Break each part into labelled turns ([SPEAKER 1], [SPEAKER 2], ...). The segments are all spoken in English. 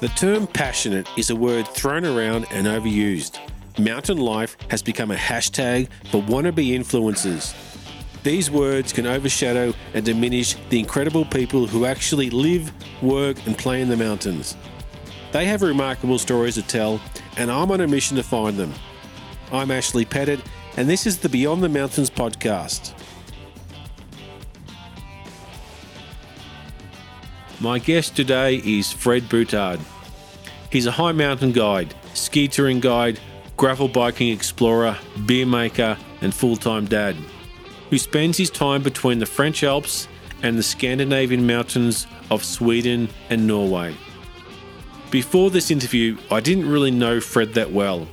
[SPEAKER 1] The term passionate is a word thrown around and overused. Mountain life has become a hashtag for wannabe influencers. These words can overshadow and diminish the incredible people who actually live, work, and play in the mountains. They have remarkable stories to tell, and I'm on a mission to find them. I'm Ashley Pettit, and this is the Beyond the Mountains podcast. My guest today is Fred Buttard. He's a high mountain guide, ski touring guide, gravel biking explorer, beer maker, and full time dad who spends his time between the French Alps and the Scandinavian mountains of Sweden and Norway. Before this interview, I didn't really know Fred that well.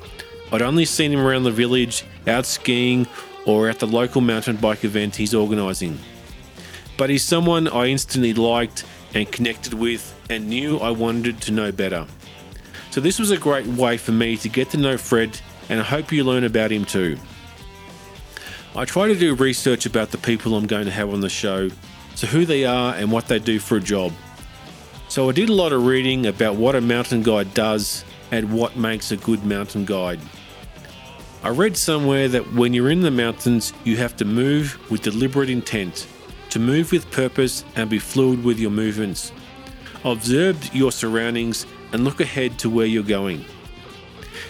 [SPEAKER 1] I'd only seen him around the village, out skiing, or at the local mountain bike event he's organising. But he's someone I instantly liked and connected with and knew I wanted to know better. So, this was a great way for me to get to know Fred, and I hope you learn about him too. I try to do research about the people I'm going to have on the show, so who they are and what they do for a job. So I did a lot of reading about what a mountain guide does and what makes a good mountain guide. I read somewhere that when you're in the mountains, you have to move with deliberate intent, to move with purpose and be fluid with your movements. Observe your surroundings and look ahead to where you're going.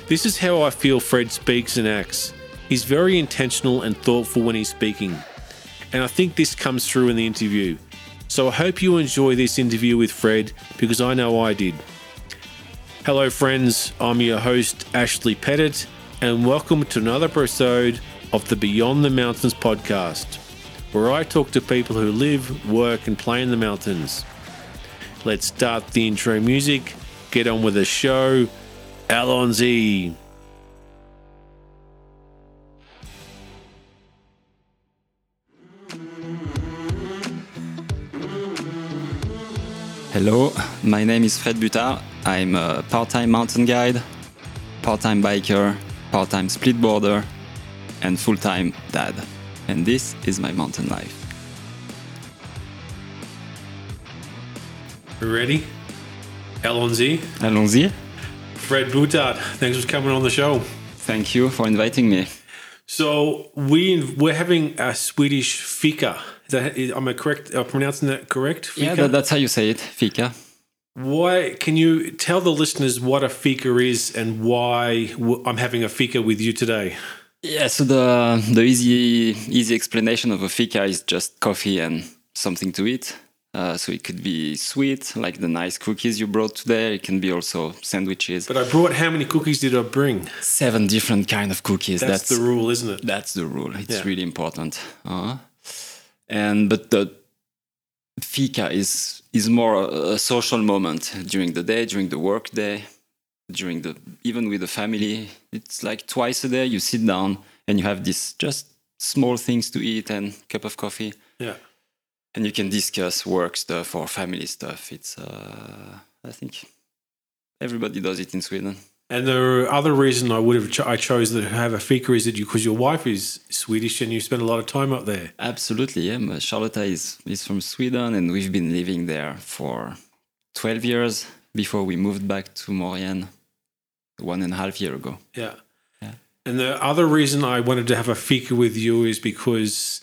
[SPEAKER 1] This is how I feel Fred speaks and acts. He's very intentional and thoughtful when he's speaking, and I think this comes through in the interview. So I hope you enjoy this interview with Fred because I know I did. Hello, friends. I'm your host, Ashley Pettit, and welcome to another episode of the Beyond the Mountains podcast, where I talk to people who live, work, and play in the mountains. Let's start the intro music, get on with the show. Allons-y.
[SPEAKER 2] Hello, my name is Fred Buttard. I'm a part time mountain guide, part time biker, part time splitboarder, and full time dad. And this is my mountain life.
[SPEAKER 1] Ready? Allons-y.
[SPEAKER 2] Allons-y.
[SPEAKER 1] Fred Buttard, thanks for coming on the show.
[SPEAKER 2] Thank you for inviting me.
[SPEAKER 1] So we we're having a Swedish fika. Is that, am I correct? Am I pronouncing that correct?
[SPEAKER 2] Fika? Yeah, that, that's how you say it, fika.
[SPEAKER 1] Why can you tell the listeners what a fika is and why I'm having a fika with you today?
[SPEAKER 2] Yeah, so the the easy easy explanation of a fika is just coffee and something to eat. Uh, so it could be sweet, like the nice cookies you brought today. It can be also sandwiches.
[SPEAKER 1] But I brought how many cookies did I bring?
[SPEAKER 2] Seven different kind of cookies.
[SPEAKER 1] That's, that's the rule, isn't it?
[SPEAKER 2] That's the rule. It's yeah. really important. Uh-huh. And but the fika is is more a, a social moment during the day, during the work day, during the even with the family. It's like twice a day you sit down and you have this just small things to eat and cup of coffee.
[SPEAKER 1] Yeah
[SPEAKER 2] and you can discuss work stuff or family stuff. It's, uh, I think, everybody does it in Sweden.
[SPEAKER 1] And the other reason I would have cho- I chose to have a fika is that because your wife is Swedish and you spend a lot of time up there.
[SPEAKER 2] Absolutely, yeah. Charlotta is is from Sweden, and we've been living there for twelve years before we moved back to Maurienne one and a half year ago.
[SPEAKER 1] Yeah. Yeah. And the other reason I wanted to have a fika with you is because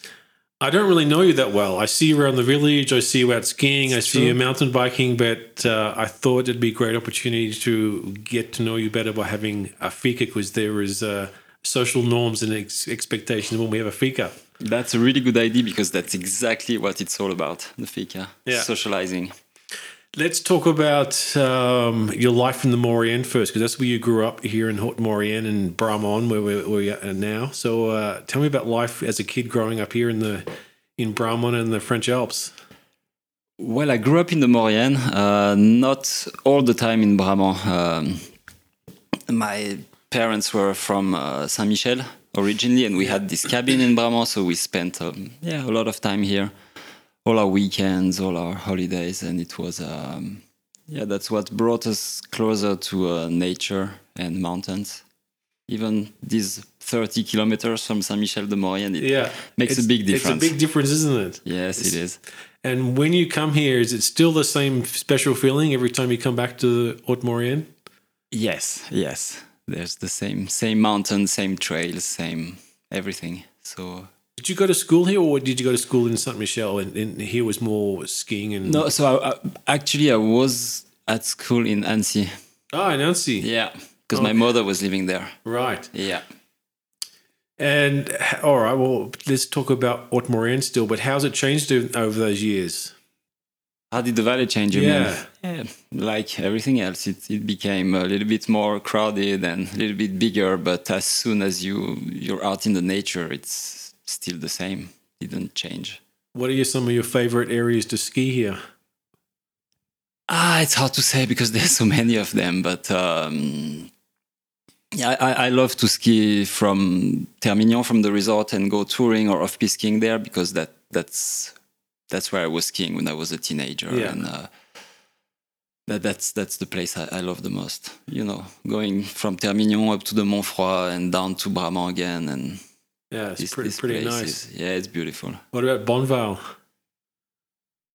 [SPEAKER 1] I don't really know you that well. I see you around the village. I see you out skiing. It's I see true. you mountain biking. But uh, I thought it'd be a great opportunity to get to know you better by having a fika because there is uh, social norms and ex- expectations when we have a fika.
[SPEAKER 2] That's a really good idea because that's exactly what it's all about the fika.
[SPEAKER 1] Yeah.
[SPEAKER 2] Socializing.
[SPEAKER 1] Let's talk about um, your life in the Maurienne first, because that's where you grew up here in Haute Maurienne and Bramans, where we're, we are now. So, uh, tell me about life as a kid growing up here in the in Bramans and the French Alps.
[SPEAKER 2] Well, I grew up in the Maurienne, uh, not all the time in Bramans. Um, my parents were from uh, Saint Michel originally, and we had this cabin in Bramans, so we spent um, yeah a lot of time here all our weekends, all our holidays, and it was um, yeah, that's what brought us closer to uh, nature and mountains. Even these 30 kilometers from Saint Michel de Maurienne, it
[SPEAKER 1] yeah,
[SPEAKER 2] makes a big difference.
[SPEAKER 1] It's a big difference, isn't it?
[SPEAKER 2] Yes,
[SPEAKER 1] it's,
[SPEAKER 2] it is.
[SPEAKER 1] And when you come here, is it still the same special feeling every time you come back to Haute Maurienne?
[SPEAKER 2] Yes, yes. There's the same same mountain, same trails, same everything. So
[SPEAKER 1] Did you go to school here, or did you go to school in Saint Michel, and, and here was more skiing and?
[SPEAKER 2] no, so I, I, actually I was at school in Annecy.
[SPEAKER 1] Ah, Nancy.
[SPEAKER 2] Yeah, because my mother was living there.
[SPEAKER 1] Right.
[SPEAKER 2] Yeah.
[SPEAKER 1] And all right, well, let's talk about Haute Maurienne still. But how's it changed over those years?
[SPEAKER 2] How did the valley change?
[SPEAKER 1] Yeah.
[SPEAKER 2] Yeah, like everything else, it, it became a little bit more crowded and a little bit bigger. But as soon as you you're out in the nature, it's still the same. Didn't change.
[SPEAKER 1] What are some of your favorite areas to ski here?
[SPEAKER 2] Ah, it's hard to say because there's so many of them. But um, yeah, I, I love to ski from Termignon, from the resort, and go touring or off-piste skiing there because that that's that's where I was skiing when I was a teenager,
[SPEAKER 1] Yeah.
[SPEAKER 2] and uh, that that's that's the place I, I love the most. You know, going from Termignon up to the Mont Froid and down to Bramans again, and
[SPEAKER 1] Yeah, it's
[SPEAKER 2] this,
[SPEAKER 1] pretty,
[SPEAKER 2] this
[SPEAKER 1] pretty nice.
[SPEAKER 2] is- yeah, it's beautiful.
[SPEAKER 1] What about Bonneval?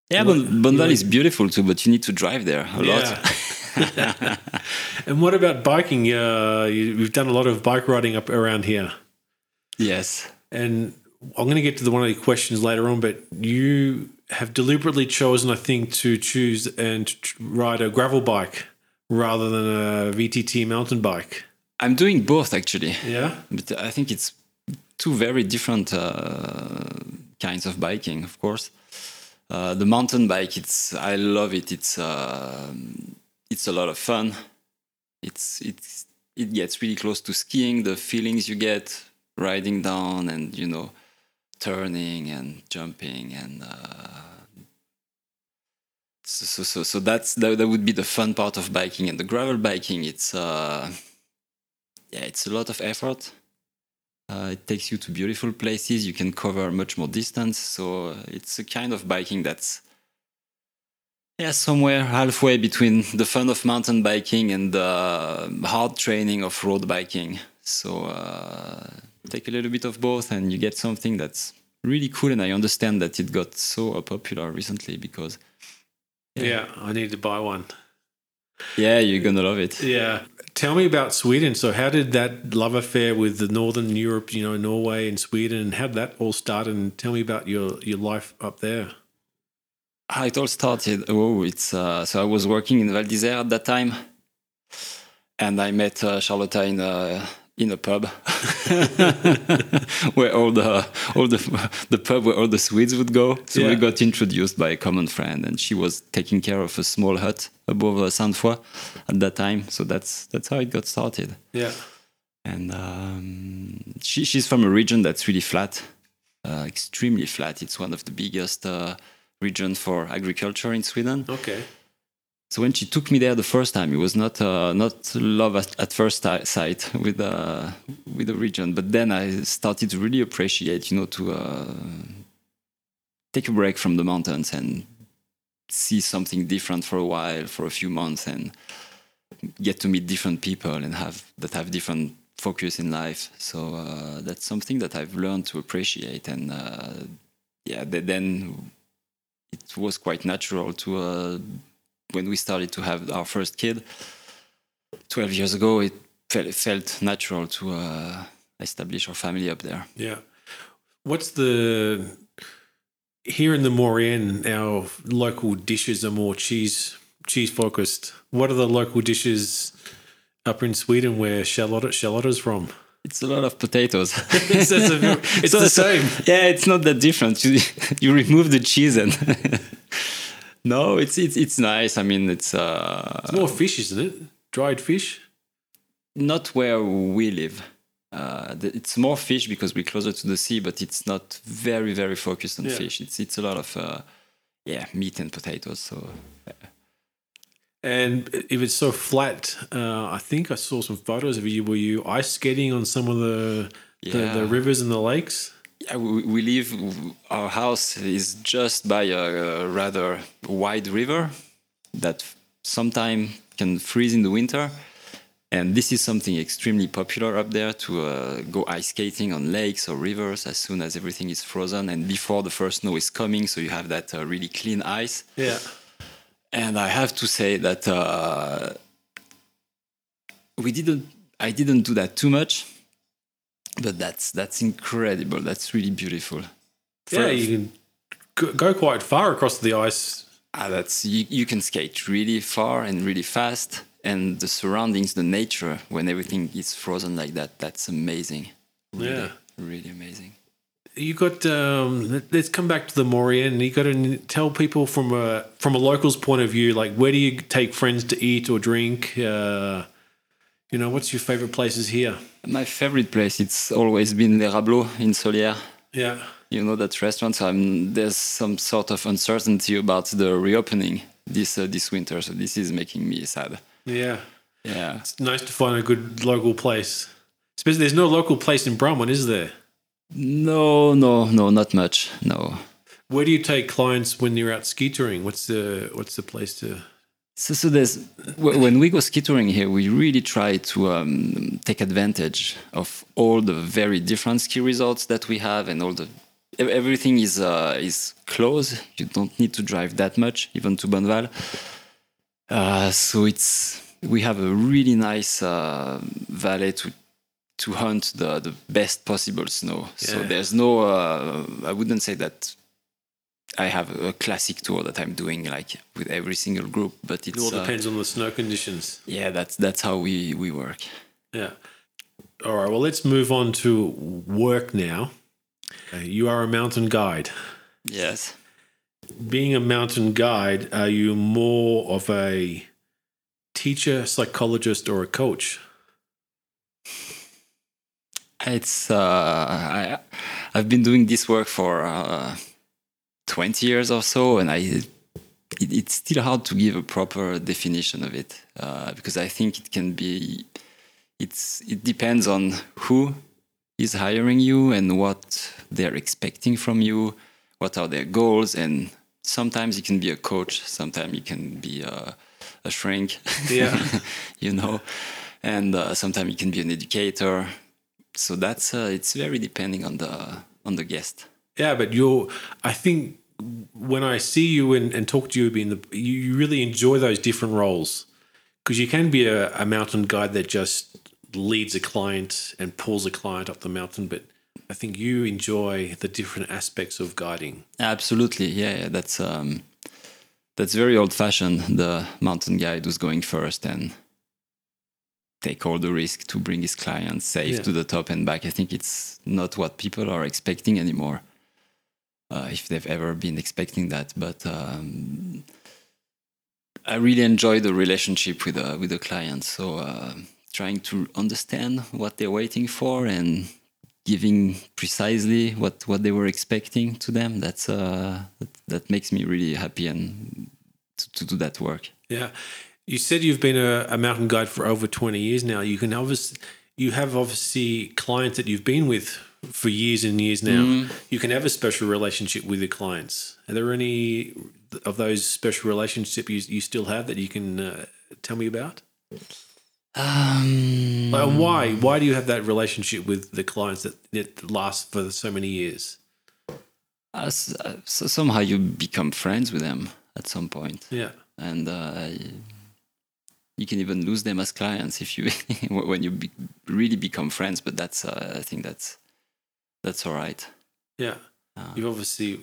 [SPEAKER 2] Yeah,
[SPEAKER 1] What-
[SPEAKER 2] Bon, Bonneval is beautiful too, but you need to drive there a lot.
[SPEAKER 1] Yeah. And what about biking? Uh, you, we've done a lot of bike riding up around here.
[SPEAKER 2] yes.
[SPEAKER 1] And I'm going to get to the one of the questions later on, but you have deliberately chosen, I think, to choose and tr- ride a gravel bike rather than a VTT mountain bike.
[SPEAKER 2] I'm doing both actually,
[SPEAKER 1] Yeah.
[SPEAKER 2] but I think it's two very different uh, kinds of biking. Of course, uh, the mountain bike, it's I love it. It's uh, it's a lot of fun. It's it's it gets really close to skiing. The feelings you get riding down and you know turning and jumping and. Uh, so, so, so, so that's that, that would be the fun part of biking and the gravel biking it's uh yeah it's a lot of effort uh, it takes you to beautiful places you can cover much more distance so uh, it's a kind of biking that's yeah somewhere halfway between the fun of mountain biking and the hard training of road biking so uh, take a little bit of both and you get something that's really cool and i understand that it got so uh, popular recently because
[SPEAKER 1] Yeah. I need to buy one.
[SPEAKER 2] yeah you're gonna love it
[SPEAKER 1] Yeah. Tell me about Sweden. So, how did that love affair with the Northern Europe, you know, Norway and Sweden, and how did that all start? And tell me about your, your life up there.
[SPEAKER 2] How it all started. Oh, it's uh, so I was working in Val d'Isère at that time, and I met uh, in a in a pub where all the all the the pub where all the Swedes would go. So
[SPEAKER 1] Yeah.
[SPEAKER 2] we got introduced by a common friend, and she was taking care of a small hut above Sainte-Foy at that time. So that's that's how it got started.
[SPEAKER 1] Yeah.
[SPEAKER 2] And um, she, she's from a region that's really flat, uh, extremely flat. It's one of the biggest uh, region for agriculture in Sweden.
[SPEAKER 1] Okay.
[SPEAKER 2] So when she took me there the first time, it was not uh, not love at, at first sight with uh, with the region. But then I started to really appreciate, you know, to uh, take a break from the mountains and see something different for a while, for a few months, and get to meet different people and have that have different focus in life. So uh, that's something that I've learned to appreciate, and uh, yeah, then it was quite natural to uh, when we started to have our first kid 12 years ago it felt, felt natural to uh, establish our family up there
[SPEAKER 1] Yeah. What's the here in the Maurienne? Our local dishes are more cheese cheese focused. What are the local dishes up in Sweden where Charlotte Charlotte's from?
[SPEAKER 2] it's a lot of potatoes
[SPEAKER 1] It's, it's, a- it's
[SPEAKER 2] So-
[SPEAKER 1] the same.
[SPEAKER 2] yeah it's not that different you, you remove the cheese and no it's, it's it's nice i mean it's uh
[SPEAKER 1] It's more fish, isn't it? Dried fish.
[SPEAKER 2] not where we live uh, the- it's more fish because we're closer to the sea, but it's not very, very focused on
[SPEAKER 1] Yeah.
[SPEAKER 2] fish. It's it's a lot of uh, yeah meat and potatoes. So
[SPEAKER 1] And if it's so flat, uh, I think I saw some photos of you. Were you ice skating on some of the the, the rivers and the lakes?
[SPEAKER 2] Yeah, we, we live. Our house is just by a, rather wide river that sometimes can freeze in the winter, And this is something extremely popular up there to uh, go ice skating on lakes or rivers as soon as everything is frozen and before the first snow is coming. So you have that uh, really clean ice.
[SPEAKER 1] Yeah.
[SPEAKER 2] And I have to say that uh, we didn't. I didn't do that too much, but that's that's incredible. That's really beautiful.
[SPEAKER 1] Yeah, you can go- quite far across the ice.
[SPEAKER 2] Ah, that's you, you can skate really far and really fast, and the surroundings, the nature, when everything is frozen like that, that's amazing. Really,
[SPEAKER 1] Yeah.
[SPEAKER 2] really amazing.
[SPEAKER 1] You got. Um, let- let's come back to the Maurienne. You got to tell people from a from a local's point of view, like where do you take friends to eat or drink? Uh, you know, what's your favorite places here?
[SPEAKER 2] My favorite place, it's always been Les Rablots in Sollières.
[SPEAKER 1] Yeah.
[SPEAKER 2] You know that restaurant. So I'm, there's some sort of uncertainty about the reopening this uh, this winter. So this is making me sad.
[SPEAKER 1] Yeah.
[SPEAKER 2] Yeah.
[SPEAKER 1] It's nice to find a good local place. Especially, there's no local place in Bramans, is there?
[SPEAKER 2] No, no, no, not much. No.
[SPEAKER 1] Where do you take clients when you're out ski touring? What's the what's the place to?
[SPEAKER 2] So, so there's when we go ski touring here, we really try to um, take advantage of all the very different ski resorts that we have, and all the everything is uh, is close. You don't need to drive that much, even to Bonneval. Uh, so it's we have a really nice uh, valley to to hunt the the best possible snow. So there's no uh, I wouldn't say that I have a classic tour that I'm doing like with every single group, but
[SPEAKER 1] It
[SPEAKER 2] it's
[SPEAKER 1] all
[SPEAKER 2] uh,
[SPEAKER 1] depends on the snow conditions.
[SPEAKER 2] yeah, that's that's how we we work.
[SPEAKER 1] Yeah. All right. Well, let's move on to work now. Uh, you are a mountain guide.
[SPEAKER 2] Yes.
[SPEAKER 1] Being a mountain guide, are you more of a teacher, psychologist, or a coach?
[SPEAKER 2] It's uh, I I've been doing this work for uh, 20 years or so, and I it, it's still hard to give a proper definition of it uh, because I think it can be it's it depends on who is hiring you and what they're expecting from you, what are their goals, and sometimes you can be a coach, sometimes you can be a, a shrink,
[SPEAKER 1] Yeah.
[SPEAKER 2] you know, and uh, sometimes you can be an educator. So that's uh, it's very depending on the on the guest.
[SPEAKER 1] Yeah, but you're. I think when I see you and, and talk to you, being the you really enjoy those different roles because you can be a, a mountain guide that just leads a client and pulls a client up the mountain, but I think you enjoy the different aspects of guiding.
[SPEAKER 2] Absolutely, yeah, yeah that's um, that's very old fashioned. The mountain guide was going first and take all the risk to bring his client safe
[SPEAKER 1] Yeah.
[SPEAKER 2] to the top and back. I think it's not what people are expecting anymore. Uh, if they've ever been expecting that, but um, I really enjoy the relationship with the with the client. So uh, trying to understand what they're waiting for and giving precisely what what they were expecting to them. That's uh, that, that makes me really happy and to, to do that work.
[SPEAKER 1] Yeah, you said you've been a, a mountain guide for over twenty years now. You can obviously you have obviously clients that you've been with for years and years now. You can have a special relationship with your clients. Are there any of those special relationships you, you still have that you can uh, tell me about?
[SPEAKER 2] Um,
[SPEAKER 1] Like, why? Why do you have that relationship with the clients that, that lasts for so many years?
[SPEAKER 2] as- uh, so somehow you become friends with them at some point.
[SPEAKER 1] Yeah.
[SPEAKER 2] and uh, you can even lose them as clients if you when you be, really become friends. But that's uh, I think that's that's all right.
[SPEAKER 1] Yeah.
[SPEAKER 2] Uh,
[SPEAKER 1] You've obviously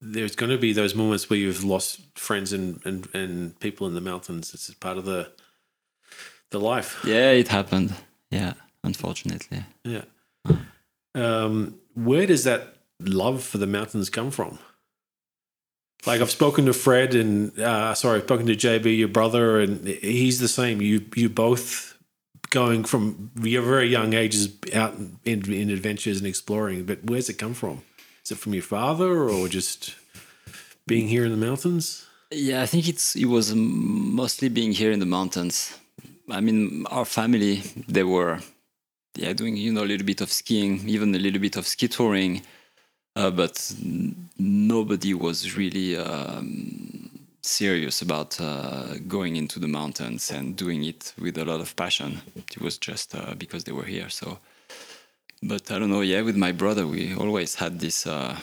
[SPEAKER 1] there's going to be those moments where you've lost friends and, and, and people in the mountains. It's part of the the life.
[SPEAKER 2] yeah, it happened. Yeah, unfortunately.
[SPEAKER 1] Yeah. Um, where does that love for the mountains come from? Like I've spoken to Fred and uh, sorry, I've spoken to JB, your brother, and he's the same. You you both going from your very young ages out in, in adventures and exploring. But where's it come from? Is it from your father or just being here in the mountains?
[SPEAKER 2] Yeah, I think it's it was mostly being here in the mountains. I mean, our family they were yeah doing you know a little bit of skiing, even a little bit of ski touring, uh, but nobody was really um, serious about uh, going into the mountains and doing it with a lot of passion. It was just uh, because they were here. So, but I don't know. Yeah, with my brother, we always had this. Uh,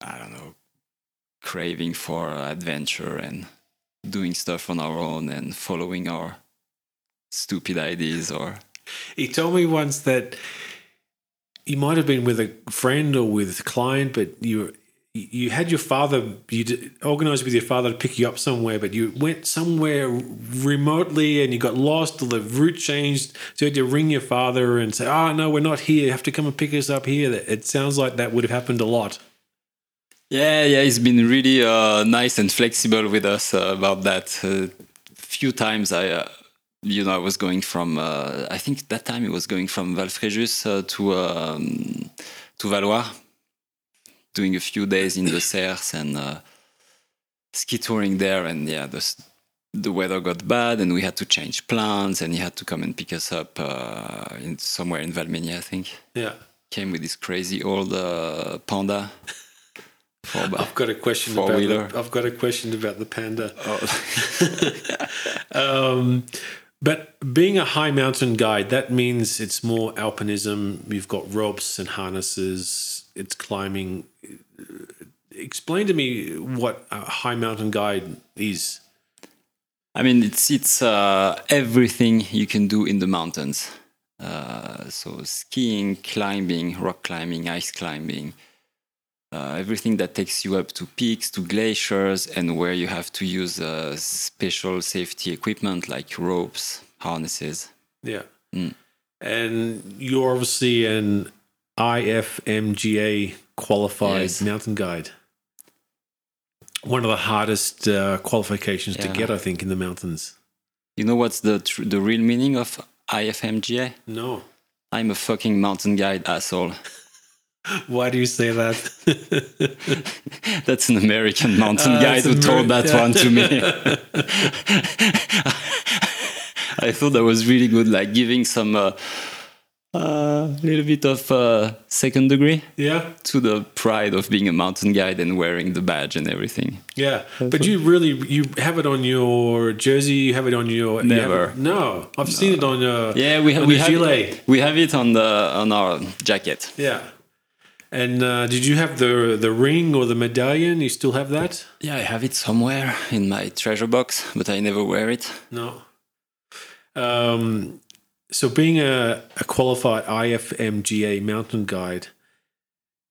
[SPEAKER 2] I don't know, craving for adventure and doing stuff on our own and following our stupid ideas or
[SPEAKER 1] He told me once that you might have been with a friend or with a client, but you you had your father you organized with your father to pick you up somewhere, but you went somewhere remotely and you got lost or the route changed. So you had to ring your father and say, "Oh no, we're not here. You have to come and pick us up here." It sounds like that would have happened a lot.
[SPEAKER 2] Yeah, yeah, he's been really uh, nice and flexible with us uh, about that. A few times I, uh, you know, I was going from, uh, I think that time it was going from Valfréjus uh, to um, to Valloire, doing a few days in the Cerces and uh, ski touring there. And yeah, the, the weather got bad and we had to change plans and he had to come and pick us up uh, in somewhere in Valmeinier, I think.
[SPEAKER 1] Yeah.
[SPEAKER 2] Came with this crazy old uh, Panda. For
[SPEAKER 1] I've got a question about the, I've got a question about the panda.
[SPEAKER 2] Oh.
[SPEAKER 1] Um, but being a high mountain guide, that means it's more alpinism. You've got ropes and harnesses. It's climbing. Explain to me what a high mountain guide is.
[SPEAKER 2] I mean, it's it's uh, everything you can do in the mountains. Uh, so skiing, climbing, rock climbing, ice climbing, uh, everything that takes you up to peaks, to glaciers, and where you have to use uh, special safety equipment like ropes, harnesses.
[SPEAKER 1] Yeah.
[SPEAKER 2] Mm.
[SPEAKER 1] And you're obviously an IFMGA qualified
[SPEAKER 2] Yes.
[SPEAKER 1] mountain guide. One of the hardest uh, qualifications to get, I think, in the mountains.
[SPEAKER 2] You know what's the tr- the real meaning of IFMGA?
[SPEAKER 1] No.
[SPEAKER 2] I'm a fucking mountain guide asshole.
[SPEAKER 1] Why do you say that?
[SPEAKER 2] That's an American mountain
[SPEAKER 1] Ah,
[SPEAKER 2] guide who
[SPEAKER 1] Ameri-
[SPEAKER 2] told that
[SPEAKER 1] yeah.
[SPEAKER 2] one to me. I thought that was really good, like giving some uh, uh, little bit of uh, second degree
[SPEAKER 1] yeah.
[SPEAKER 2] to the pride of being a mountain guide and wearing the badge and everything.
[SPEAKER 1] Yeah, but you really you have it on your jersey. You have it on your you
[SPEAKER 2] Never.
[SPEAKER 1] it- no, I've seen it on your
[SPEAKER 2] Yeah, we, ha- we have it, we have it on the on our jacket.
[SPEAKER 1] Yeah, and uh, did you have the the ring or the medallion? You still have that?
[SPEAKER 2] Yeah, I have it somewhere in my treasure box, but I never wear it.
[SPEAKER 1] No. Um, so being a, a qualified IFMGA mountain guide,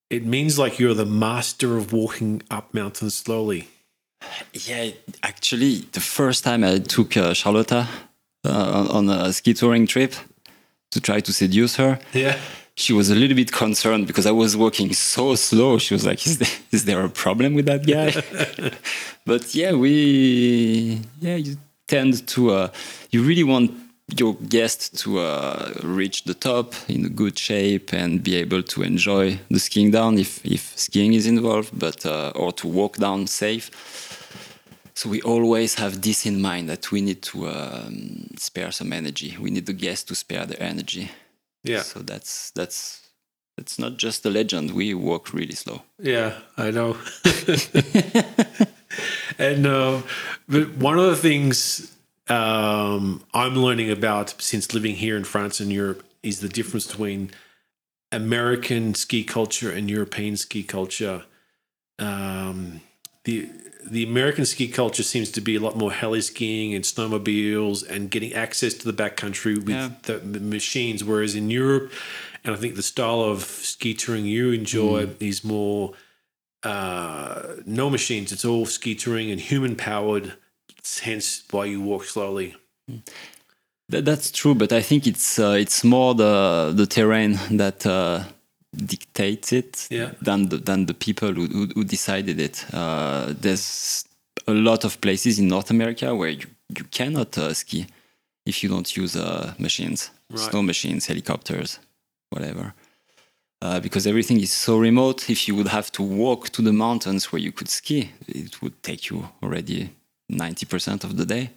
[SPEAKER 1] it means like you're the master of walking up mountains slowly.
[SPEAKER 2] Yeah, actually, the first time I took uh, Charlotta uh, on a ski touring trip to try to seduce her,
[SPEAKER 1] Yeah.
[SPEAKER 2] she was a little bit concerned because I was walking so slow. She was like, "Is there, is there a problem with that guy?" but yeah, we yeah you tend to uh, you really want your guest to uh, reach the top in a good shape and be able to enjoy the skiing down if if skiing is involved, but uh, or to walk down safe. So we always have this in mind that we need to um, spare some energy. We need the guest to spare their energy.
[SPEAKER 1] Yeah.
[SPEAKER 2] So that's that's that's not just a legend. We walk really slow.
[SPEAKER 1] Yeah, I know. and uh, but one of the things um, I'm learning about since living here in France and Europe is the difference between American ski culture and European ski culture. Um, the the American ski culture seems to be a lot more heli skiing and snowmobiles and getting access to the backcountry with
[SPEAKER 2] Yeah.
[SPEAKER 1] the, the machines, whereas in Europe, and I think the style of ski touring you enjoy is more uh, no machines. It's all ski touring and human powered. Hence why you walk slowly.
[SPEAKER 2] That, that's true, but I think it's uh, it's more the the terrain that uh, dictates it
[SPEAKER 1] Yeah.
[SPEAKER 2] than the, than the people who, who, who decided it. Uh, there's a lot of places in North America where you, you cannot uh, ski if you don't use uh, machines,
[SPEAKER 1] Right.
[SPEAKER 2] snow machines, helicopters, whatever. Uh, because everything is so remote, if you would have to walk to the mountains where you could ski, it would take you already 90% of the day.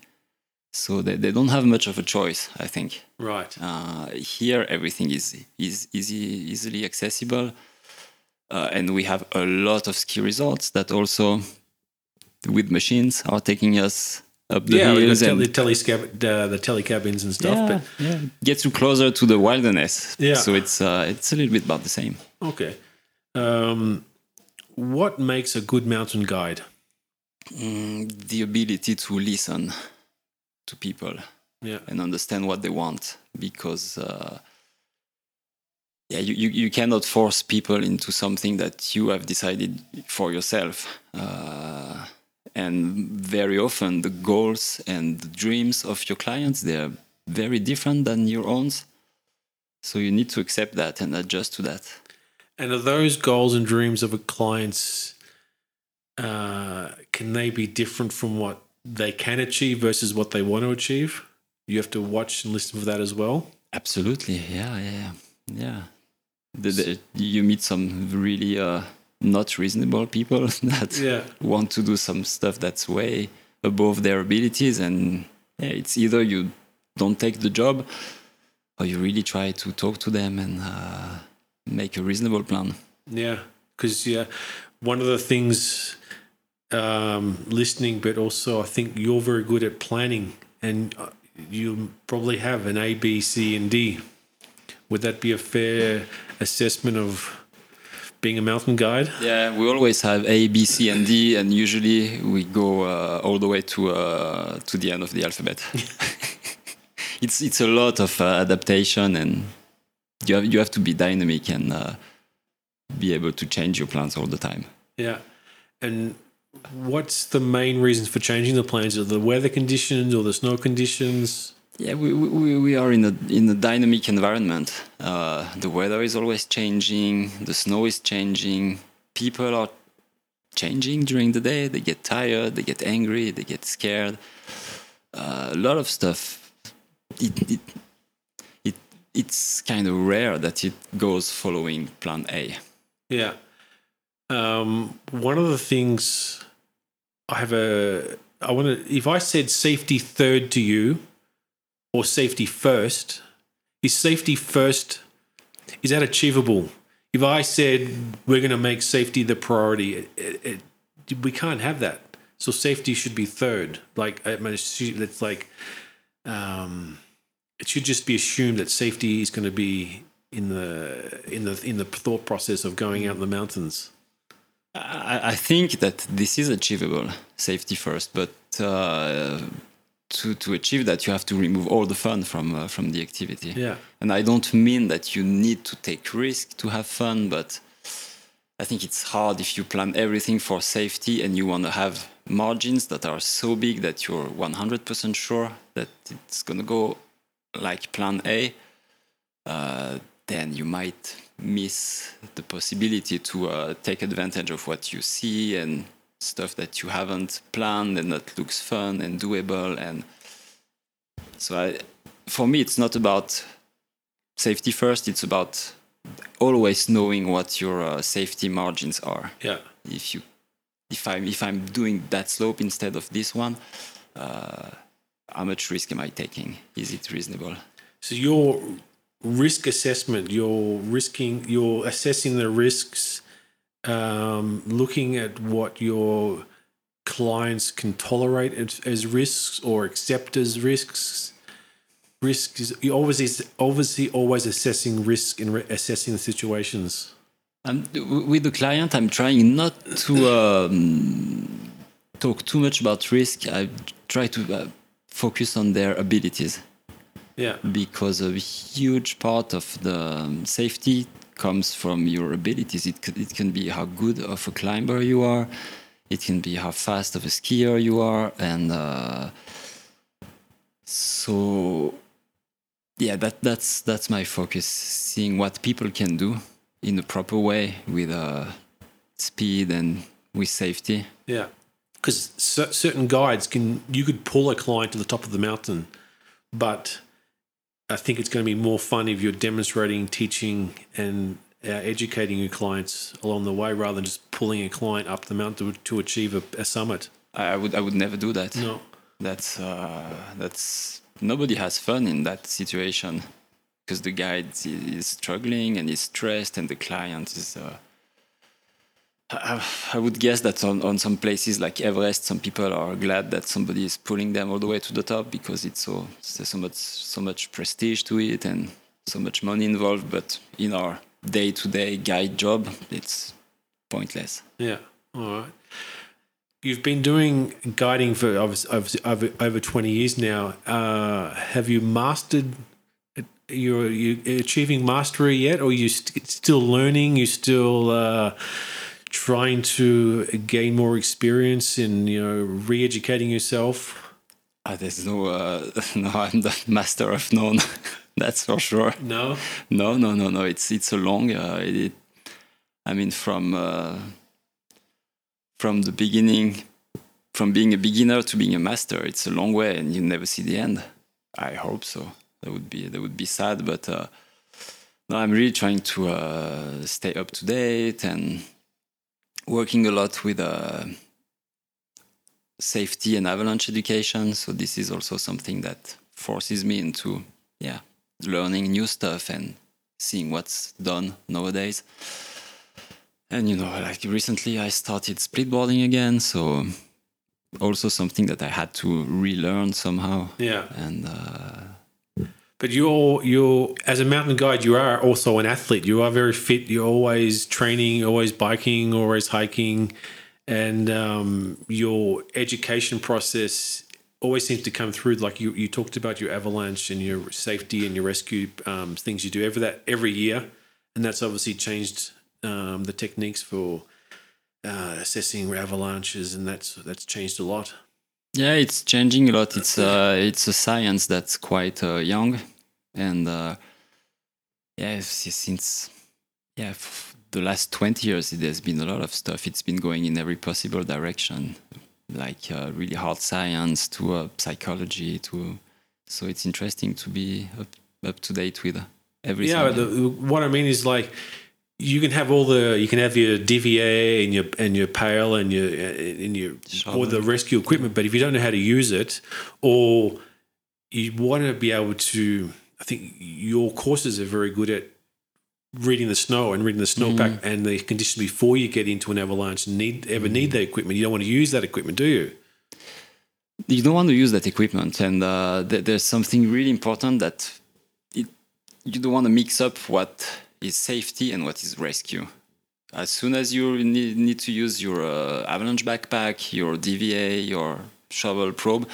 [SPEAKER 2] So they, they don't have much of a choice, I think.
[SPEAKER 1] Right.
[SPEAKER 2] Uh, here, everything is is easy, easily accessible, uh, and we have a lot of ski resorts that also with machines are taking us up the
[SPEAKER 1] yeah,
[SPEAKER 2] hills
[SPEAKER 1] the,
[SPEAKER 2] and
[SPEAKER 1] tele, telescab- uh, the telecabins and stuff.
[SPEAKER 2] yeah,
[SPEAKER 1] But
[SPEAKER 2] yeah, gets you closer to the wilderness.
[SPEAKER 1] Yeah.
[SPEAKER 2] So it's uh, it's a little bit about the same.
[SPEAKER 1] okay, um, what makes a good mountain guide?
[SPEAKER 2] Mm, the ability to listen to people
[SPEAKER 1] Yeah,
[SPEAKER 2] and understand what they want because uh, yeah you, you, you cannot force people into something that you have decided for yourself uh, and very often the goals and the dreams of your clients they're very different than your own. So you need to accept that and adjust to that.
[SPEAKER 1] And are those goals and dreams of a client's uh, can they be different from what they can achieve versus what they want to achieve? You have to watch and listen for that as well.
[SPEAKER 2] Absolutely, yeah, yeah, yeah. yeah. The, the, you meet some really uh, not reasonable people that
[SPEAKER 1] Yeah,
[SPEAKER 2] want to do some stuff that's way above their abilities, and yeah, it's either you don't take the job or you really try to talk to them and uh, make a reasonable plan.
[SPEAKER 1] yeah, because yeah, one of the things um, listening, but also I think you're very good at planning, and uh, you probably have an A, B, C, and D. Would that be a fair assessment of being a mountain guide?
[SPEAKER 2] Yeah, we always have A, B, C, and D, and usually we go uh, all the way to uh, to the end of the alphabet. it's it's a lot of uh, adaptation, and you have you have to be dynamic and uh, be able to change your plans all the time.
[SPEAKER 1] Yeah. And what's the main reasons for changing the plans? Are the weather conditions or the snow conditions?
[SPEAKER 2] Yeah, we, we, we are in a in a dynamic environment. Uh, the weather is always changing. The snow is changing. People are changing during the day. They get tired. They get angry. They get scared. Uh, a lot of stuff. It, it it it's kind of rare that it goes following Plan A.
[SPEAKER 1] Yeah. Um, one of the things I have a I want to if I said safety third to you or safety first, is safety first is that achievable? If I said we're going to make safety the priority, it, it, it, we can't have that. So safety should be third. Like I mean, it's like um, it should just be assumed that safety is going to be in the in the in the thought process of going out in the mountains.
[SPEAKER 2] I, I think that this is achievable, safety first, but uh, to to achieve that, you have to remove all the fun from uh, from the activity.
[SPEAKER 1] Yeah.
[SPEAKER 2] And I don't mean that you need to take risk to have fun, but I think it's hard if you plan everything for safety and you want to have margins that are so big that you're 100% sure that it's going to go like plan A. Uh, then you might miss the possibility to uh, take advantage of what you see and stuff that you haven't planned and that looks fun and doable. And so, I, for me, it's not about safety first. It's about always knowing what your uh, safety margins are.
[SPEAKER 1] Yeah.
[SPEAKER 2] If you, if I'm if I'm doing that slope instead of this one, uh, how much risk am I taking? Is it reasonable?
[SPEAKER 1] So your risk assessment, you're risking, you're assessing the risks, um, looking at what your clients can tolerate as, as risks or accept as risks. Risk is you always is obviously always assessing risk and re- assessing the situations.
[SPEAKER 2] Um, with the client, I'm trying not to um, talk too much about risk. I try to uh, focus on their abilities
[SPEAKER 1] Yeah.
[SPEAKER 2] because a huge part of the um, safety comes from your abilities. It, it can be how good of a climber you are, it can be how fast of a skier you are, and uh, so yeah, that that's that's my focus. Seeing what people can do in the proper way with uh, speed and with safety.
[SPEAKER 1] Yeah, because certain guides can you could pull a client to the top of the mountain, but I think it's going to be more fun if you're demonstrating, teaching, and uh, educating your clients along the way rather than just pulling a client up the mountain to, to achieve a, a summit.
[SPEAKER 2] I would I would never do that.
[SPEAKER 1] No,
[SPEAKER 2] That's uh, that's nobody has fun in that situation because the guide is struggling and is stressed and the client is uh, I, would guess that on, on some places like Everest, some people are glad that somebody is pulling them all the way to the top because it's so so much so much prestige to it and so much money involved. But in our day-to-day guide job, it's pointless.
[SPEAKER 1] Yeah. All right. You've been doing guiding for over, over, over 20 years now. Uh, have you mastered, you're, you achieving mastery yet, or you st- still learning? You still uh, trying to gain more experience in, you know, re educating yourself?
[SPEAKER 2] Uh, there's no, uh, no, I'm the master of none. That's for sure.
[SPEAKER 1] No,
[SPEAKER 2] no, no, no, no. It's it's a long. Uh, it, I mean, from uh, from the beginning, from being a beginner to being a master, it's a long way, and you never see the end. I hope so. That would be that would be sad, but uh, no, I'm really trying to uh, stay up to date and working a lot with uh, safety and avalanche education. So this is also something that forces me into yeah learning new stuff and seeing what's done nowadays. And you know, like recently I started splitboarding again, so also something that I had to relearn somehow.
[SPEAKER 1] Yeah.
[SPEAKER 2] And uh,
[SPEAKER 1] but you're you're as a mountain guide, you are also an athlete. You are very fit. You're always training, always biking, always hiking, and um, your education process always seems to come through. Like you, you talked about your avalanche and your safety and your rescue um, things you do every that every year, and that's obviously changed um, the techniques for uh, assessing avalanches, and that's that's changed a lot.
[SPEAKER 2] Yeah, it's changing a lot. It's uh, it's a science that's quite uh, young, and uh, yeah, since yeah the last twenty years, there's been a lot of stuff. It's been going in every possible direction like uh, really hard science to uh, psychology to so it's interesting to be up, up to date with everything
[SPEAKER 1] yeah the, what i mean is like you can have all the you can have your DVA and your and your pail and your and your or the rescue equipment, but if you don't know how to use it, or you want to be able to, I think your courses are very good at reading the snow and reading the snowpack mm. and the conditions before you get into an avalanche and need ever need that equipment. You don't want to use that equipment, do you?
[SPEAKER 2] You don't want to use that equipment, and uh, th- there's something really important that it, you don't want to mix up what is safety and what is rescue. As soon as you need, need to use your uh, avalanche backpack, your DVA, your shovel probe,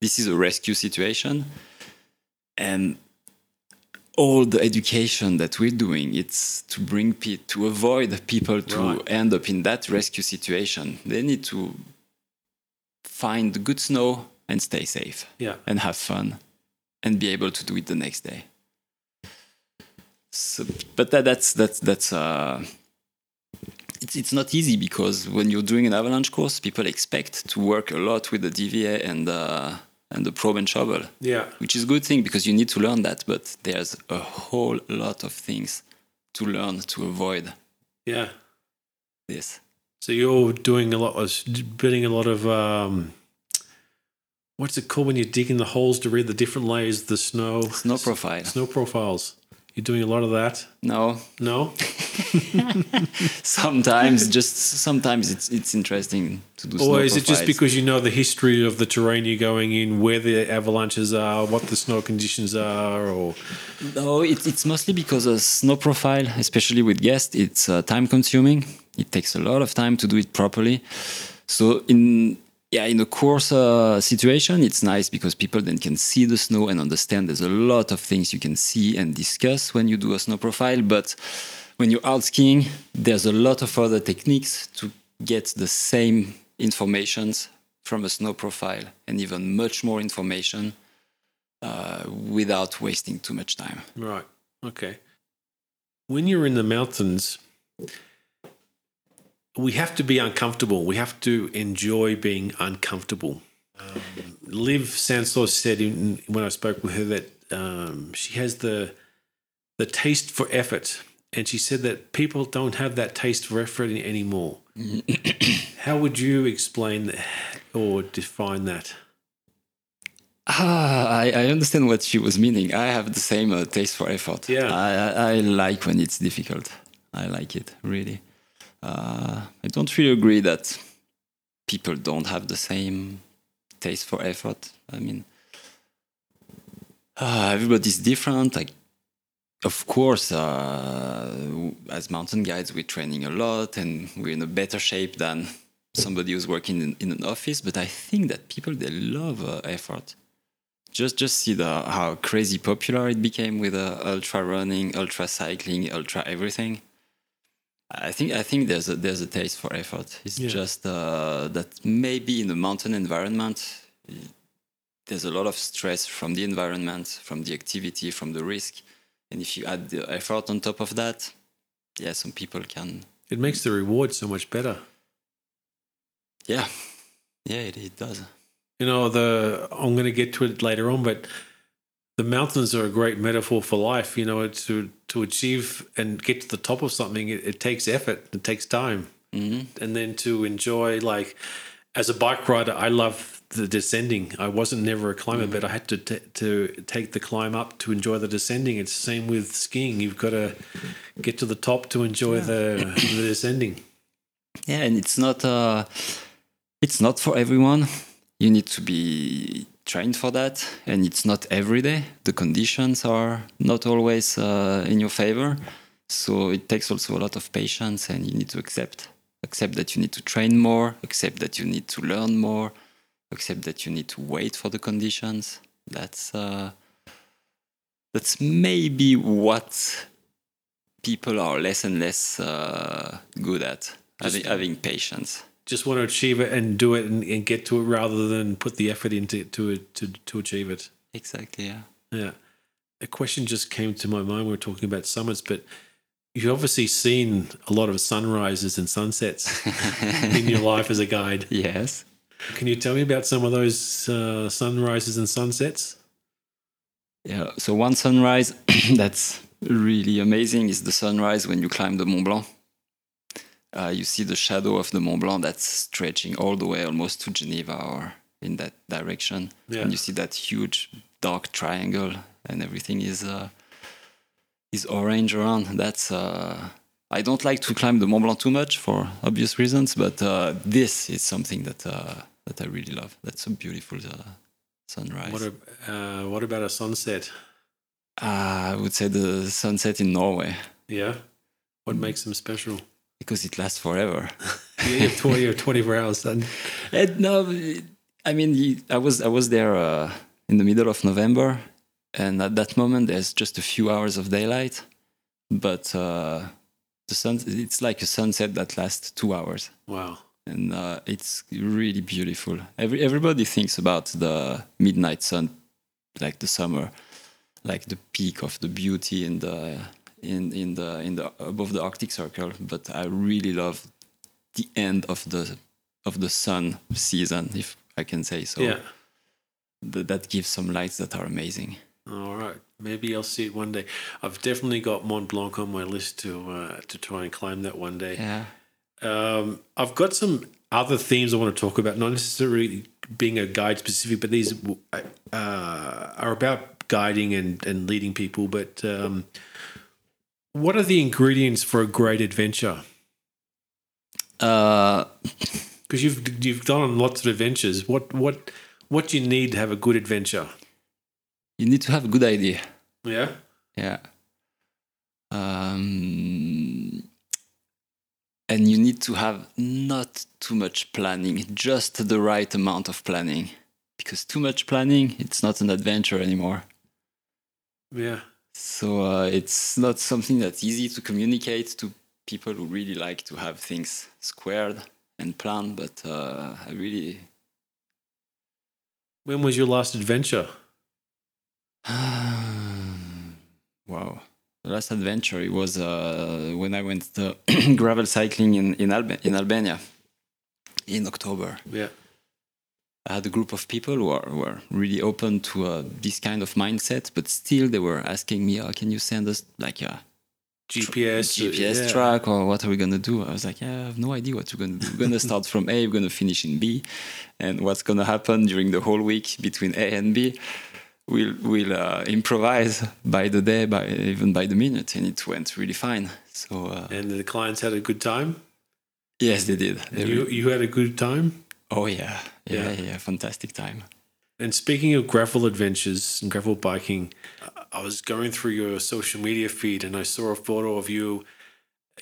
[SPEAKER 2] this is a rescue situation, and all the education that we're doing it's to bring pe- to avoid people to right. end up in that rescue situation they need to find good snow and stay safe
[SPEAKER 1] yeah.
[SPEAKER 2] and have fun and be able to do it the next day so, but that, that's that's that's uh, it's it's not easy because when you're doing an avalanche course people expect to work a lot with the DVA and uh, and the probe and shovel.
[SPEAKER 1] Yeah.
[SPEAKER 2] Which is a good thing because you need to learn that, but there's a whole lot of things to learn to avoid.
[SPEAKER 1] Yeah.
[SPEAKER 2] This.
[SPEAKER 1] So you're doing a lot of building a lot of um, what's it called when you're digging the holes to read the different layers of the snow?
[SPEAKER 2] Snow profile.
[SPEAKER 1] Snow profiles. You're doing a lot of that?
[SPEAKER 2] No.
[SPEAKER 1] No?
[SPEAKER 2] sometimes, just sometimes it's it's interesting to do.
[SPEAKER 1] Or is it just because you know the history of the terrain you're going in, where the avalanches are, what the snow conditions are, or?
[SPEAKER 2] No, it, it's mostly because a snow profile, especially with guests, it's uh, time consuming. It takes a lot of time to do it properly. So in yeah, in a course uh, situation, it's nice because people then can see the snow and understand there's a lot of things you can see and discuss when you do a snow profile. But when you're out skiing, there's a lot of other techniques to get the same informations from a snow profile and even much more information uh, without wasting too much time.
[SPEAKER 1] Right. Okay. When you're in the mountains, we have to be uncomfortable. We have to enjoy being uncomfortable. Um, Liv Sansoz said in, when I spoke with her that um, she has the the taste for effort, and she said that people don't have that taste for effort anymore. How would you explain that or define that?
[SPEAKER 2] Ah, I, I understand what she was meaning. I have the same uh, taste for effort.
[SPEAKER 1] Yeah,
[SPEAKER 2] I, I, I like when it's difficult. I like it really. Uh, I don't really agree that people don't have the same taste for effort. I mean, uh, everybody's different. Like, of course, uh, as mountain guides, we're training a lot and we're in a better shape than somebody who's working in, in an office. But I think that people they love uh, effort. Just just see the how crazy popular it became with uh, ultra running, ultra cycling, ultra everything. I think I think there's a there's a taste for effort. It's
[SPEAKER 1] Yeah.
[SPEAKER 2] just uh, that maybe in the mountain environment, there's a lot of stress from the environment, from the activity, from the risk, and if you add the effort on top of that, yeah, some people can.
[SPEAKER 1] It makes the reward so much better.
[SPEAKER 2] Yeah, yeah, it, it does.
[SPEAKER 1] You know, the I'm going to get to it later on, but the mountains are a great metaphor for life. You know, to to achieve and get to the top of something, it, it takes effort, it takes time,
[SPEAKER 2] hmm
[SPEAKER 1] and then to enjoy. Like, as a bike rider, I love the descending. I wasn't never a climber, but I had to t- to take the climb up to enjoy the descending. It's the same with skiing. You've got to get to the top to enjoy the the descending.
[SPEAKER 2] Yeah, and it's not uh, it's not for everyone. You need to be trained for that, and it's not every day. The conditions are not always uh, in your favor, so it takes also a lot of patience, and you need to accept accept that you need to train more, accept that you need to learn more, accept that you need to wait for the conditions. That's uh, that's maybe what people are less and less uh, good at having, having patience.
[SPEAKER 1] Just want to achieve it and do it and, and get to it rather than put the effort into to it to to achieve it.
[SPEAKER 2] Exactly. Yeah.
[SPEAKER 1] Yeah. A question just came to my mind. We were talking about summits, but you've obviously seen a lot of sunrises and sunsets in your life as a guide.
[SPEAKER 2] Yes.
[SPEAKER 1] Can you tell me about some of those uh, sunrises and sunsets?
[SPEAKER 2] Yeah. So one sunrise that's really amazing is the sunrise when you climb the Mont Blanc. Uh, you see the shadow of the Mont Blanc that's stretching all the way almost to Geneva or in that direction,
[SPEAKER 1] Yeah.
[SPEAKER 2] and you see that huge dark triangle, and everything is uh, is orange around. That's uh, I don't like to climb the Mont Blanc too much for obvious reasons, but uh, this is something that uh, that I really love. That's a beautiful uh, sunrise.
[SPEAKER 1] What, a, uh, what about a sunset?
[SPEAKER 2] Uh, I would say the sunset in Norway
[SPEAKER 1] Yeah. What makes them special?
[SPEAKER 2] Because it lasts forever.
[SPEAKER 1] You have 20 or 24 hours sun.
[SPEAKER 2] And no, I mean, I was I was there uh, in the middle of November, and at that moment there's just a few hours of daylight, but uh, the sun it's like a sunset that lasts two hours,
[SPEAKER 1] Wow.
[SPEAKER 2] and uh, it's really beautiful. Every everybody thinks about the midnight sun, like the summer, like the peak of the beauty in the in in the in the above the Arctic Circle. But I really love the end of the of the sun season, if I can say so.
[SPEAKER 1] Yeah.
[SPEAKER 2] Th- that gives some lights that are amazing.
[SPEAKER 1] All right. Maybe I'll see it one day. I've definitely got Mont Blanc on my list to uh, to try and climb that one day.
[SPEAKER 2] Yeah.
[SPEAKER 1] Um, I've got some other themes I want to talk about, not necessarily being a guide specific, but these uh, are about guiding and, and leading people. But um, what are the ingredients for a great adventure?
[SPEAKER 2] Uh,
[SPEAKER 1] Because you've you've done on lots of adventures. What what what do you need to have a good adventure?
[SPEAKER 2] you need to have a good idea.
[SPEAKER 1] Yeah.
[SPEAKER 2] Yeah. Um, and you need to have not too much planning, just the right amount of planning. Because too much planning, it's not an adventure anymore.
[SPEAKER 1] Yeah.
[SPEAKER 2] So uh, it's not something that's easy to communicate to people who really like to have things squared and planned. But uh, I really
[SPEAKER 1] When was your last adventure?
[SPEAKER 2] wow. The last adventure it was uh, when I went gravel cycling in in, Alba- in Albania in October.
[SPEAKER 1] Yeah.
[SPEAKER 2] I had a group of people who are, were really open to uh, this kind of mindset, but still they were asking me, "Oh, can you send us like a
[SPEAKER 1] GPS.
[SPEAKER 2] GPS
[SPEAKER 1] yeah.
[SPEAKER 2] track or what are we gonna do?" I was like, "Yeah, I have no idea what we're gonna do. We're gonna start from A, we're gonna finish in B, and what's gonna happen during the whole week between A and B." We'll, we'll uh, improvise by the day, by even by the minute, and it went really fine. So uh,
[SPEAKER 1] And the clients had a good time.
[SPEAKER 2] Yes, they did. They
[SPEAKER 1] You you had a good time.
[SPEAKER 2] Oh yeah, yeah,
[SPEAKER 1] Yeah.
[SPEAKER 2] yeah, fantastic time.
[SPEAKER 1] And speaking of gravel adventures and gravel biking, I was going through your social media feed and I saw a photo of you.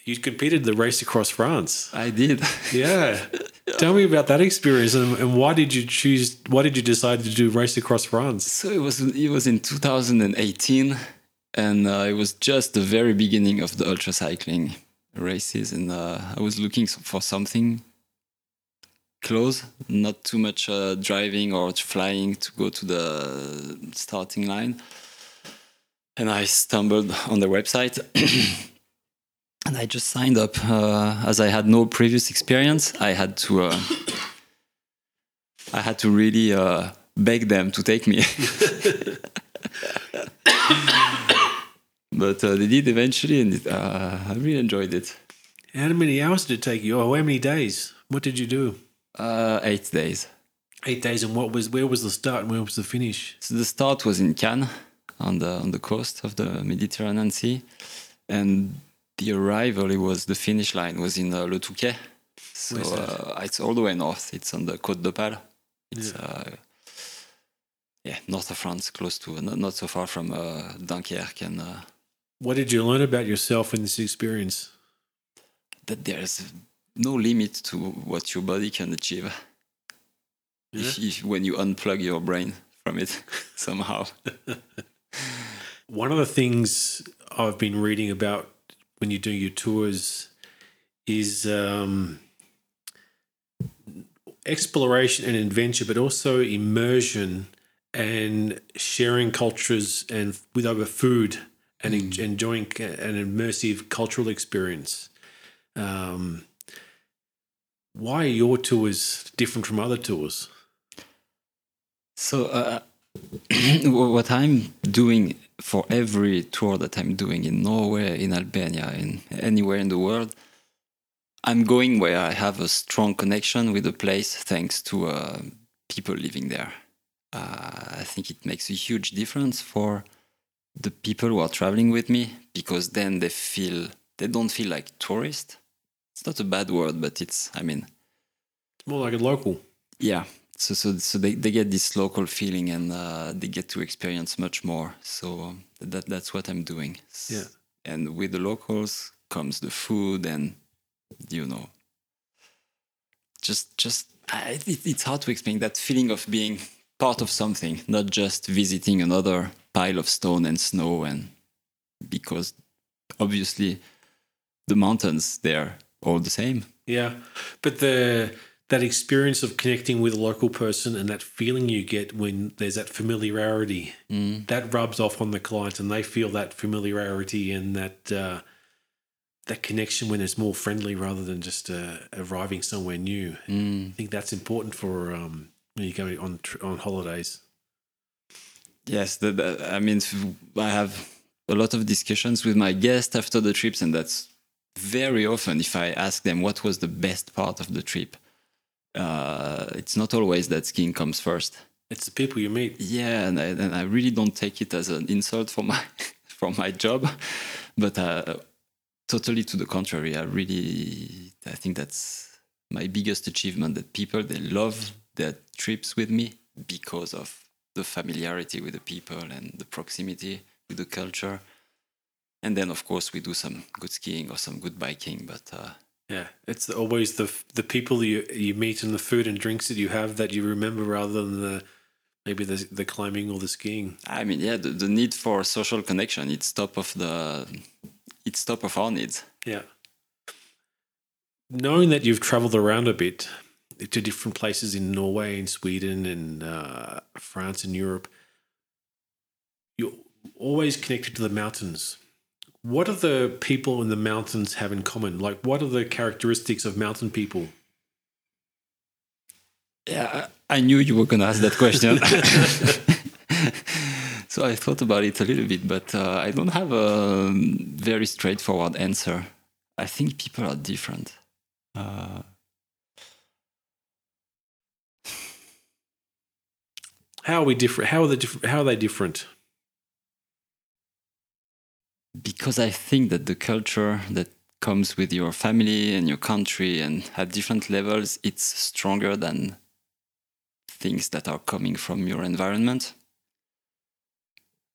[SPEAKER 1] You competed the race across France.
[SPEAKER 2] I did.
[SPEAKER 1] Yeah. Tell me about that experience and, and why did you choose? Why did you decide to do race across France?
[SPEAKER 2] so it was it was in 2018, and uh, it was just the very beginning of the ultra cycling races, and uh, I was looking for something close, not too much uh, driving or flying to go to the starting line. And I stumbled on the website. and I just signed up uh, as I had no previous experience. I had to, uh, I had to really uh, beg them to take me. but uh, they did eventually, and it, uh, I really enjoyed it.
[SPEAKER 1] How many hours did it take you? Oh, how many days? What did you do?
[SPEAKER 2] Uh, eight days.
[SPEAKER 1] Eight days. And what was where was the start and where was the finish?
[SPEAKER 2] So the start was in Cannes, on the on the coast of the Mediterranean Sea, and the arrival it was the finish line was in uh, Le Touquet. So uh, it's all the way north. It's on the Côte d'Opale. It's uh, yeah, north of France, close to not, not so far from uh, Dunkerque, and uh,
[SPEAKER 1] What did you learn about yourself in this experience?
[SPEAKER 2] that there's no limit to what your body can achieve if, if when you unplug your brain from it somehow.
[SPEAKER 1] One of the things I've been reading about when you do your tours is um, exploration and adventure, but also immersion and sharing cultures and with over food and en- enjoying an immersive cultural experience. Um, why are your tours different from other tours?
[SPEAKER 2] So, uh, what I'm doing for every tour that I'm doing in Norway, in Albania, in anywhere in the world, I'm going where I have a strong connection with the place thanks to uh, people living there. Uh, I think it makes a huge difference for the people who are traveling with me because then they feel they don't feel like tourists. It's not a bad word, but it's I mean it's
[SPEAKER 1] More like a local.
[SPEAKER 2] yeah so so so they, they get this local feeling and uh, they get to experience much more so that that's what i'm doing
[SPEAKER 1] Yeah.
[SPEAKER 2] and with the locals comes the food and you know just just I, it, it's hard to explain that feeling of being part of something not just visiting another pile of stone and snow and because obviously the mountains they're all the same
[SPEAKER 1] Yeah, but the that experience of connecting with a local person and that feeling you get when there's that familiarity that rubs off on the client, and they feel that familiarity and that uh, that connection when it's more friendly rather than just uh, arriving somewhere new. I think that's important for um, when you go on on holidays.
[SPEAKER 2] Yes, the, the, I mean, I have a lot of discussions with my guests after the trips, and that's very often if I ask them what was the best part of the trip. Uh, it's not always that skiing comes first.
[SPEAKER 1] It's the people you meet.
[SPEAKER 2] Yeah, and I, and I really don't take it as an insult for my for my job, but uh, totally to the contrary. I really I think that's my biggest achievement. That people they love their trips with me because of the familiarity with the people and the proximity with the culture. And then, of course, we do some good skiing or some good biking. But uh,
[SPEAKER 1] Yeah, it's always the the people you you meet and the food and drinks that you have that you remember rather than the maybe the the climbing or the skiing.
[SPEAKER 2] I mean, yeah, the, the need for social connection it's top of the it's top of our needs.
[SPEAKER 1] Yeah. Knowing that you've traveled around a bit to different places in Norway and Sweden and uh, France and Europe, you're always connected to the mountains. What do the people in the mountains have in common? Like, what are the characteristics of mountain people?
[SPEAKER 2] Yeah, I knew you were going to ask that question. so I thought about it a little bit, but uh, I don't have a um, very straightforward answer. I think people are different. Uh,
[SPEAKER 1] How are we different? How are the different? How are they different?
[SPEAKER 2] Because I think that the culture that comes with your family and your country and at different levels, it's stronger than things that are coming from your environment.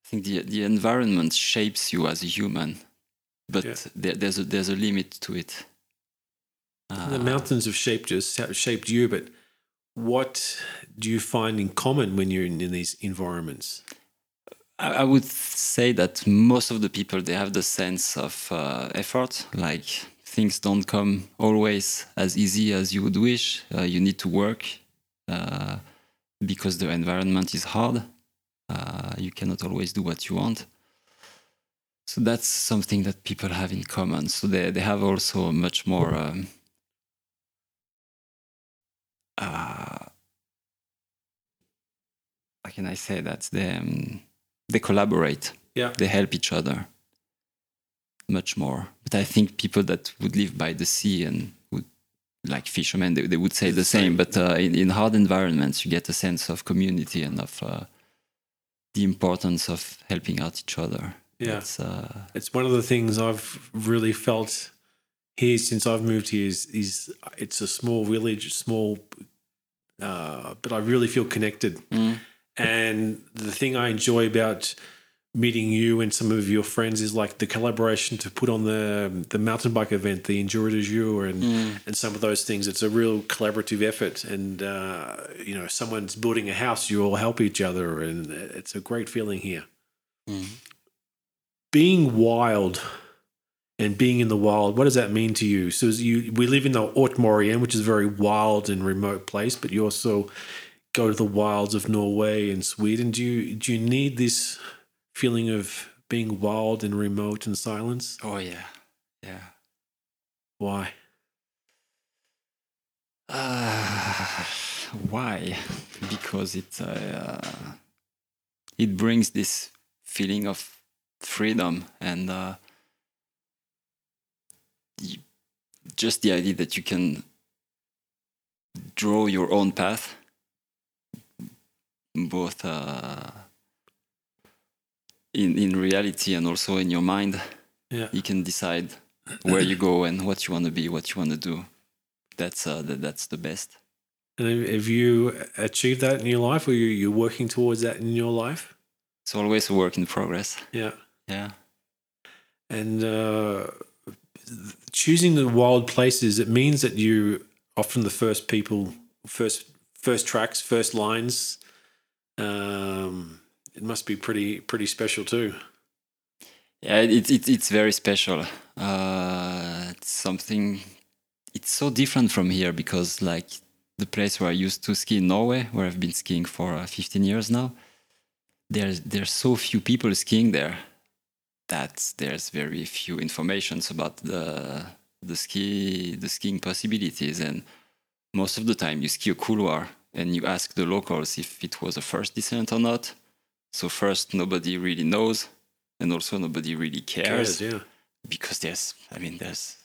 [SPEAKER 2] I think the the environment shapes you as a human, but
[SPEAKER 1] Yeah.
[SPEAKER 2] there, there's a there's a limit to it.
[SPEAKER 1] the uh, mountains have shaped us, have shaped you, but what do you find in common when you're in, in these environments?
[SPEAKER 2] I would say that most of the people they have the sense of uh, effort. Like things don't come always as easy as you would wish. Uh, you need to work uh, because the environment is hard. Uh, you cannot always do what you want. So that's something that people have in common. So they they have also much more. Um, uh, how can I say that they um, they collaborate
[SPEAKER 1] Yeah.
[SPEAKER 2] they help each other much more. But I think people that would live by the sea and would like fishermen, they, they would say the same. But uh, in, in hard environments, you get a sense of community and of uh, the importance of helping out each other.
[SPEAKER 1] Yeah.
[SPEAKER 2] It's, uh,
[SPEAKER 1] It's one of the things I've really felt here since I've moved here is, is it's a small village, small, uh, but I really feel connected. And the thing I enjoy about meeting you and some of your friends is like the collaboration to put on the the mountain bike event, the Enduro de Jour, and and some of those things. It's a real collaborative effort, and uh, you know, someone's building a house, you all help each other, and it's a great feeling here. Being wild and being in the wild, what does that mean to you? So you we live in the Haute Maurienne, which is a very wild and remote place, but you're also go to the wilds of Norway and Sweden. Do you do you need this feeling of being wild and remote and silence?
[SPEAKER 2] oh, yeah. Yeah.
[SPEAKER 1] Why?
[SPEAKER 2] Uh, why? Because it uh, it brings this feeling of freedom and uh, just the idea that you can draw your own path, both uh, in in reality and also in your mind.
[SPEAKER 1] Yeah.
[SPEAKER 2] You can decide where you go and what you want to be, what you want to do. That's uh, that, that's the best.
[SPEAKER 1] And have- you achieved that in your life, or you you're working towards that in your life?
[SPEAKER 2] It's always a work in progress.
[SPEAKER 1] Yeah.
[SPEAKER 2] Yeah.
[SPEAKER 1] And uh, choosing the wild places, it means that you often the first people, first first tracks, first lines. Um, it must be pretty pretty special too.
[SPEAKER 2] Yeah, it's it, it's very special. Uh, it's something. It's so different from here because, like, the place where I used to ski in Norway, where I've been skiing for uh, 15 years now, there's there's so few people skiing there that there's very few informations about the the ski the skiing possibilities, and most of the time you ski a couloir and you ask the locals if it was a first descent or not. So first, nobody really knows and also nobody really cares,
[SPEAKER 1] yeah.
[SPEAKER 2] because there's i mean there's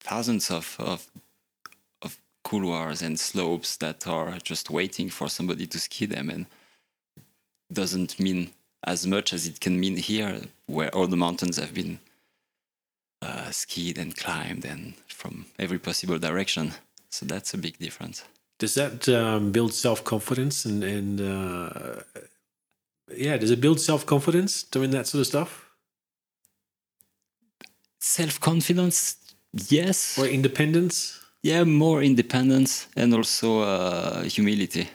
[SPEAKER 2] thousands of, of of couloirs and slopes that are just waiting for somebody to ski them and doesn't mean as much as it can mean here where all the mountains have been uh, skied and climbed and from every possible direction so that's a big difference
[SPEAKER 1] Does that um, build self confidence and and uh, yeah? Does it build self confidence doing that sort of stuff
[SPEAKER 2] self-confidence yes
[SPEAKER 1] or independence?
[SPEAKER 2] yeah more independence and also uh, humility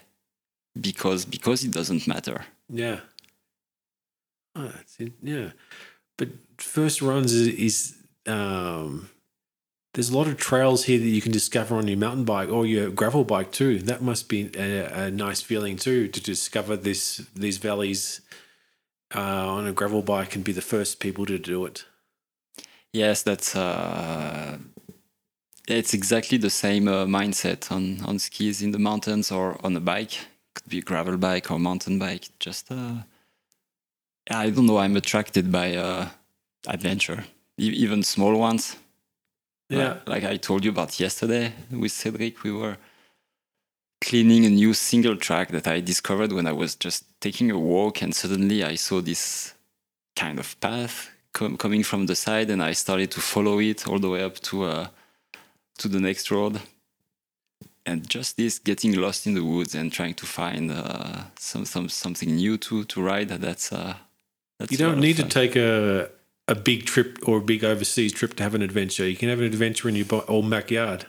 [SPEAKER 2] because because it doesn't matter
[SPEAKER 1] Yeah. Oh, that's it. Yeah. But first runs is, is um, there's a lot of trails here that you can discover on your mountain bike or your gravel bike too. That must be a, a nice feeling too to discover this these valleys uh, on a gravel bike and be the first people to do it.
[SPEAKER 2] yes that's uh it's exactly the same uh, mindset on on skis in the mountains or on a bike could be a gravel bike or mountain bike just uh i don't know i'm attracted by uh adventure e- even small ones
[SPEAKER 1] Yeah.
[SPEAKER 2] Like, like I told you about yesterday with Cedric, we were cleaning a new single track that I discovered when I was just taking a walk, and suddenly I saw this kind of path com- coming from the side, and I started to follow it all the way up to uh, to the next road. And just this getting lost in the woods and trying to find uh, some, some something new to to ride. That's uh, that's
[SPEAKER 1] You don't need to take a a big trip or a big overseas trip to have an adventure. You can have an adventure in your own backyard.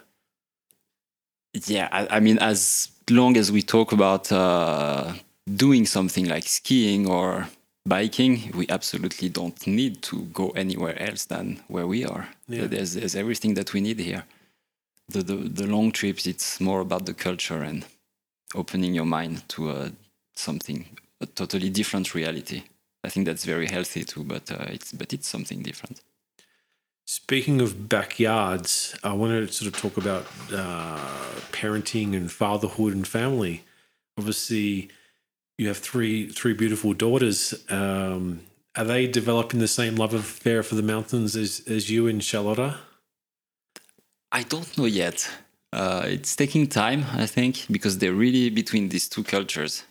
[SPEAKER 2] Yeah, I, I mean, as long as we talk about uh, doing something like skiing or biking, we absolutely don't need to go anywhere else than where we are.
[SPEAKER 1] Yeah.
[SPEAKER 2] There's, there's everything that we need here. The, the, the long trips, it's more about the culture and opening your mind to uh, something, a totally different reality. I think that's very healthy too, but uh, it's but it's something different.
[SPEAKER 1] Speaking of backyards, I want to sort of talk about uh, parenting and fatherhood and family. Obviously, you have three three beautiful daughters. Um, are they developing the same love affair for the mountains as, as you and Charlotta?
[SPEAKER 2] I don't know yet. Uh, it's taking time, I think, because they're really between these two cultures.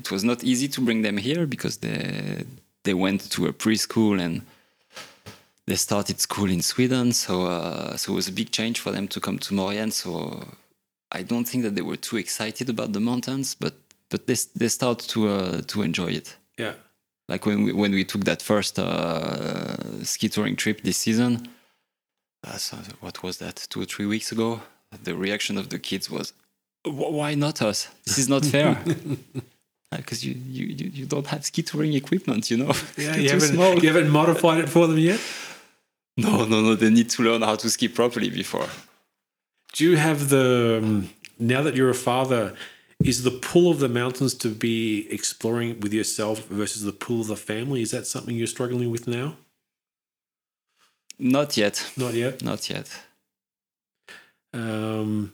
[SPEAKER 2] It was not easy to bring them here because they they went to a preschool and they started school in Sweden. So uh, so it was a big change for them to come to Maurienne. So I don't think that they were too excited about the mountains, but but they they start to uh, to enjoy it
[SPEAKER 1] Yeah.
[SPEAKER 2] like when we when we took that first uh, ski touring trip this season. Uh, so what was that? Two or three weeks ago. The reaction of the kids was, "Why not us? This is not fair." Because you, you, you you don't have ski touring equipment, you know.
[SPEAKER 1] Yeah, you haven't,
[SPEAKER 2] small.
[SPEAKER 1] you haven't modified it for them yet?
[SPEAKER 2] No, no, no. They need to learn how to ski properly before.
[SPEAKER 1] Do you have the, um, now that you're a father, is the pull of the mountains to be exploring with yourself versus the pull of the family? Is that something you're struggling with now?
[SPEAKER 2] Not yet.
[SPEAKER 1] Not yet.
[SPEAKER 2] Not yet.
[SPEAKER 1] Um,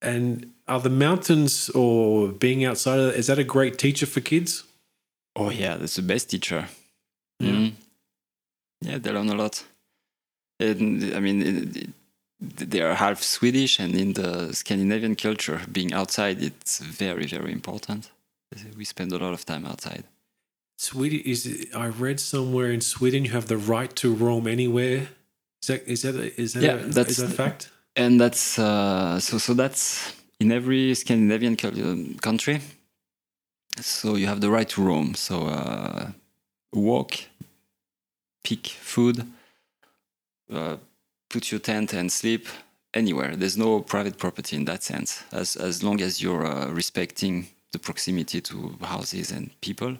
[SPEAKER 1] and are the mountains or being outside of that, is that a great teacher for kids?
[SPEAKER 2] Oh yeah, that's the best teacher.
[SPEAKER 1] Yeah.
[SPEAKER 2] Mhm. Yeah, they learn a lot. And I mean, it, it, they are half Swedish, and in the Scandinavian culture, being outside it's very, very important. We spend a lot of time outside.
[SPEAKER 1] Sweden is. I read somewhere in Sweden you have the right to roam anywhere. Is that is that a, is that
[SPEAKER 2] Yeah,
[SPEAKER 1] a,
[SPEAKER 2] that's-
[SPEAKER 1] is that a fact?
[SPEAKER 2] and that's uh, so so that's in every Scandinavian um, country. So you have the right to roam. So uh, walk, pick food, uh, put your tent and sleep anywhere. There's no private property in that sense, as as long as you're uh, respecting the proximity to houses and people.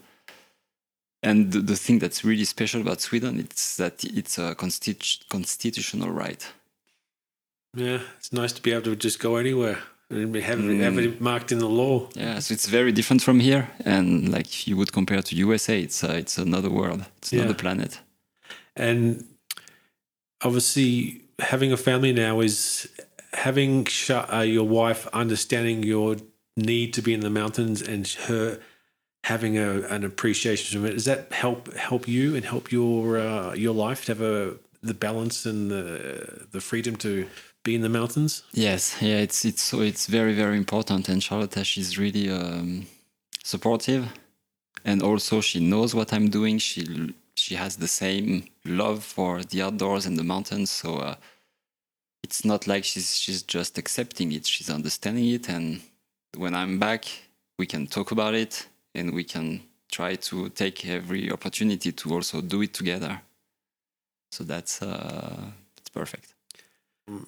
[SPEAKER 2] And the, the thing that's really special about Sweden, it's that it's a constitu- constitutional right.
[SPEAKER 1] Yeah, it's nice to be able to just go anywhere and have, it-
[SPEAKER 2] Mm.
[SPEAKER 1] have it marked in the law.
[SPEAKER 2] Yeah, so it's very different from here, and like if you would compare to USA, it's uh, it's another world, it's
[SPEAKER 1] Yeah.
[SPEAKER 2] another planet.
[SPEAKER 1] And obviously, having a family now is having uh, your wife understanding your need to be in the mountains and her having a, an appreciation of it. Does that help help you and help your uh, your life to have a the balance and the the freedom to be in the mountains?
[SPEAKER 2] Yes, yeah, it's it's so it's very very important, and Charlotte she's really um, supportive, and also she knows what I'm doing. She she has the same love for the outdoors and the mountains, so uh, it's not like she's she's just accepting it. She's understanding it, and when I'm back, we can talk about it, and we can try to take every opportunity to also do it together. So that's uh, it's perfect.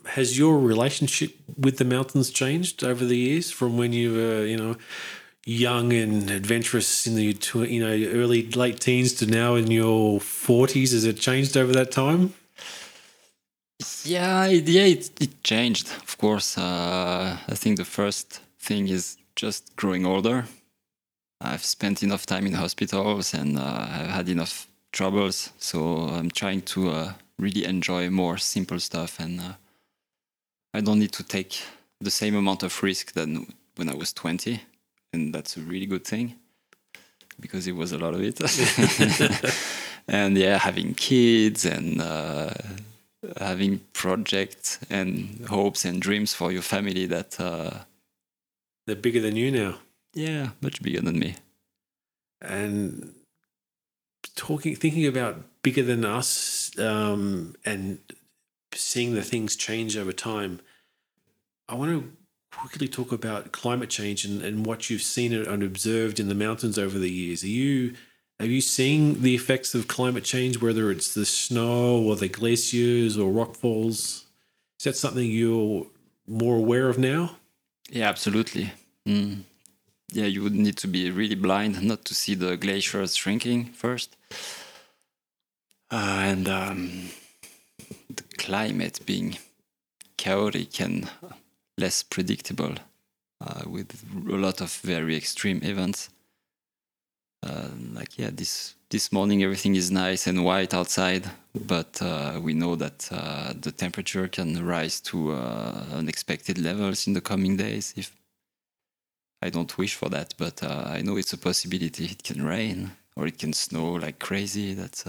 [SPEAKER 1] Has your relationship with the mountains changed over the years from when you were, you know, young and adventurous in the you know early late teens to now in your forties? Has it changed over that time?
[SPEAKER 2] Yeah, it, yeah, it, it changed. Of course, uh, I think the first thing is just growing older. I've spent enough time in hospitals and uh, I've had enough troubles, so I'm trying to uh, really enjoy more simple stuff, and uh, I don't need to take the same amount of risk than when I was 20, and that's a really good thing because it was a lot of it. and yeah, having kids and uh, having projects and hopes and dreams for your family that uh,
[SPEAKER 1] They're bigger than you now,
[SPEAKER 2] yeah much bigger than me
[SPEAKER 1] and talking, thinking about bigger than us, um, and seeing the things change over time. I want to quickly talk about climate change and, and what you've seen and observed in the mountains over the years. Are you have you seen the effects of climate change, whether it's the snow or the glaciers or rockfalls? Is that something you're more aware of now?
[SPEAKER 2] Yeah, absolutely. Mm. Yeah, you would need to be really blind not to see the glaciers shrinking first. Uh, and um, climate being chaotic and less predictable uh, with a lot of very extreme events. Uh, like yeah, this this morning everything is nice and white outside, but uh, we know that uh, the temperature can rise to uh, unexpected levels in the coming days. If I don't wish for that, but uh, I know it's a possibility. It can rain or it can snow like crazy. That's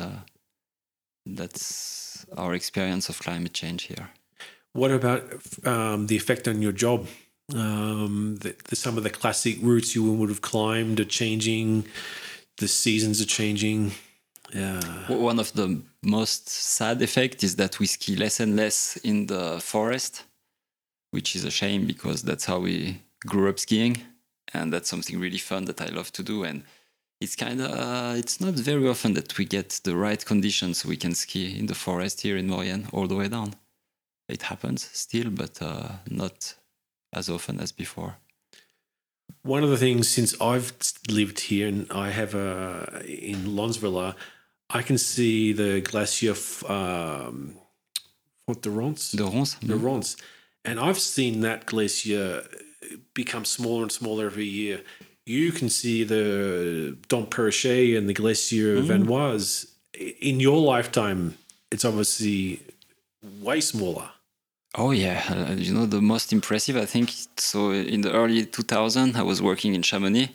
[SPEAKER 2] that's our experience of climate change here.
[SPEAKER 1] What about um, the effect on your job? Um, the, the, some of the classic routes you would have climbed are changing. The seasons are changing.
[SPEAKER 2] Yeah. One of the most sad effects is that we ski less and less in the forest, which is a shame because that's how we grew up skiing, and that's something really fun that I love to do. And it's kind of uh, it's not very often that we get the right conditions we can ski in the forest here in Maurienne all the way down. It happens still, but uh, not as often as before.
[SPEAKER 1] One of the things since I've lived here and I have a in Lanslevillard, I can see the glacier um, what the Ronce,
[SPEAKER 2] the Ronce,
[SPEAKER 1] the mm-hmm. Ronce, and I've seen that glacier become smaller and smaller every year you can see the Dent Parrachée and the Glacier mm. Vanoise. In your lifetime, it's obviously way smaller.
[SPEAKER 2] Oh yeah, uh, you know the most impressive I think. So in the early 2000, I was working in Chamonix,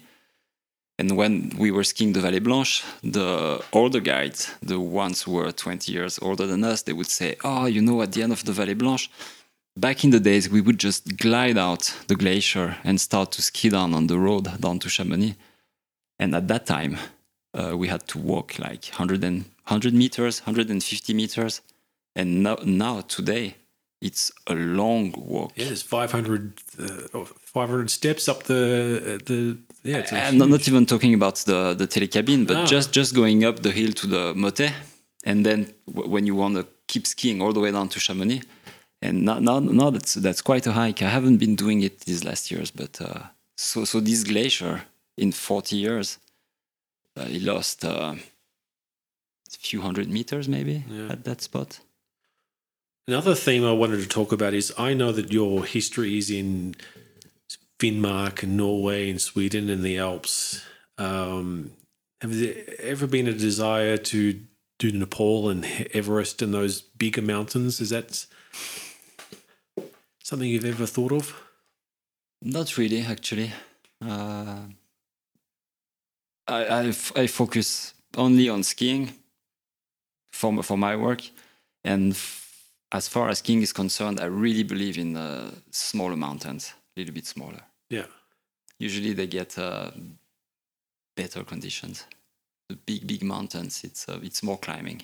[SPEAKER 2] and when we were skiing the Vallée Blanche, the older guides, the ones who were 20 years older than us, they would say, "Oh, you know, at the end of the Vallée Blanche, back in the days, we would just glide out the glacier and start to ski down on the road down to Chamonix. And at that time, uh, we had to walk like 100, and, 100 meters, 150 meters. And now, now, today, it's a long walk.
[SPEAKER 1] Yeah, it's 500, uh, 500 steps up the the. Yeah,
[SPEAKER 2] I'm huge... not even talking about the the telecabine, but ah. just just going up the hill to the Motet, and then when you want to keep skiing all the way down to Chamonix, and now, now, now that's that's quite a hike. I haven't been doing it these last years, but uh, so so this glacier in 40 years, uh, he lost uh, a few hundred meters maybe yeah. at that spot.
[SPEAKER 1] Another theme I wanted to talk about is I know that your history is in Finnmark and Norway and Sweden and the Alps. Um, have there ever been a desire to do Nepal and Everest and those bigger mountains? Is that Something you've ever thought of?
[SPEAKER 2] Not really, actually. Uh, I, I, I focus only on skiing for, for my work. And f- as far as skiing is concerned, I really believe in uh, smaller mountains, a little bit smaller.
[SPEAKER 1] Yeah.
[SPEAKER 2] Usually they get uh, better conditions. The big, big mountains, it's, uh, it's more climbing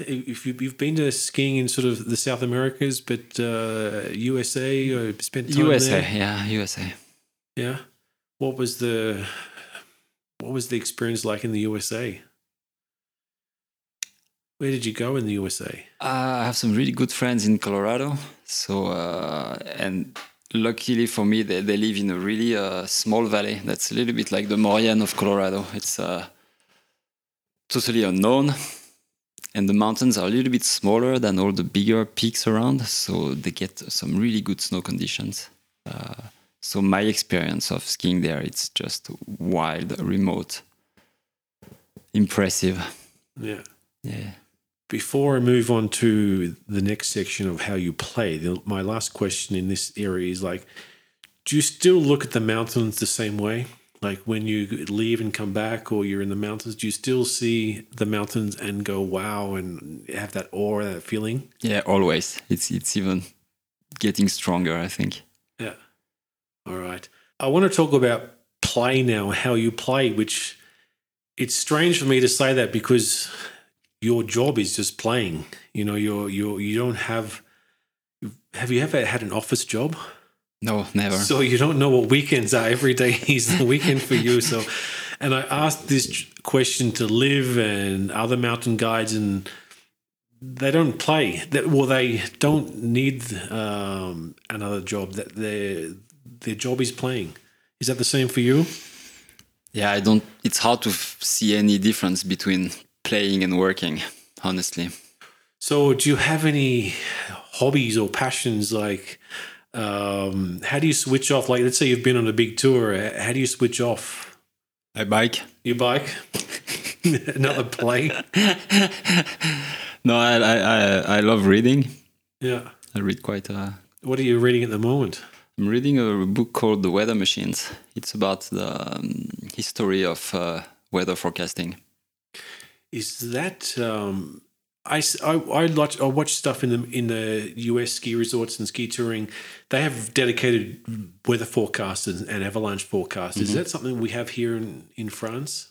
[SPEAKER 1] if you, have been to skiing in sort of the South Americas, but uh, USA or spent time
[SPEAKER 2] USA,
[SPEAKER 1] there?
[SPEAKER 2] yeah, USA.
[SPEAKER 1] Yeah. What was the what was the experience like in the USA? Where did you go in the USA?
[SPEAKER 2] Uh, I have some really good friends in Colorado. So uh, and luckily for me, they, they live in a really uh, small valley that's a little bit like the Maurienne of Colorado. It's uh, totally unknown and the mountains are a little bit smaller than all the bigger peaks around, so they get some really good snow conditions. Uh, so my experience of skiing there, it's just wild, remote, impressive.
[SPEAKER 1] Yeah.
[SPEAKER 2] Yeah.
[SPEAKER 1] Before I move on to the next section of how you play, the, my last question in this area is like, do you still look at the mountains the same way? Like when you leave and come back or you're in the mountains do you still see the mountains and go wow and have that awe that feeling
[SPEAKER 2] yeah always it's it's even getting stronger i think
[SPEAKER 1] yeah all right i want to talk about play now how you play which it's strange for me to say that because your job is just playing. You know, you're you're you don't have. Have you ever had an office job?
[SPEAKER 2] No, never.
[SPEAKER 1] So you don't know what weekends are. Every day is the weekend for you. So, and I asked this question to Liv and other mountain guides, and they don't play. That well, they don't need um, another job. That their their job is playing. Is that the same for you?
[SPEAKER 2] yeah, I don't. It's hard to f- see any difference between playing and working. Honestly,
[SPEAKER 1] So, do you have any hobbies or passions? Like, um, how do you switch off? Like, let's say you've been on a big tour. How do you switch off
[SPEAKER 2] I bike.
[SPEAKER 1] your bike? Another plane.
[SPEAKER 2] No, I I I, I love reading.
[SPEAKER 1] Yeah.
[SPEAKER 2] I read quite. a.
[SPEAKER 1] What are you reading at the moment?
[SPEAKER 2] I'm reading a book called The Weather Machines. It's about the um, history of uh, weather forecasting.
[SPEAKER 1] Is that um, I, I, I watch I watch stuff in the in the US ski resorts and ski touring. They have dedicated weather forecasts and avalanche forecasters. Is that something we have here in, in France?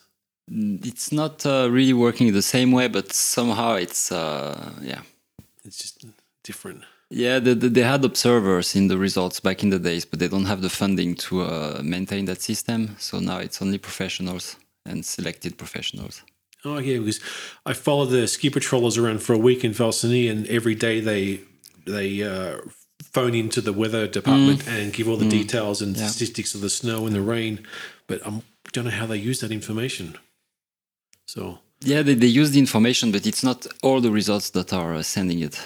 [SPEAKER 2] It's not uh, really working the same way, but somehow it's uh, yeah.
[SPEAKER 1] It's just different.
[SPEAKER 2] Yeah, they, they they had observers in the results back in the days, but they don't have the funding to uh, maintain that system. So now it's only professionals and selected professionals.
[SPEAKER 1] Oh yeah, because I follow the ski patrollers around for a week in Val Cenis, and every day they they uh, phone into the weather department and give all the details and
[SPEAKER 2] Yeah.
[SPEAKER 1] statistics of the snow and the rain. But I don't know how they use that information. So
[SPEAKER 2] Yeah, they, they use the information, but it's not all the results that are uh, sending it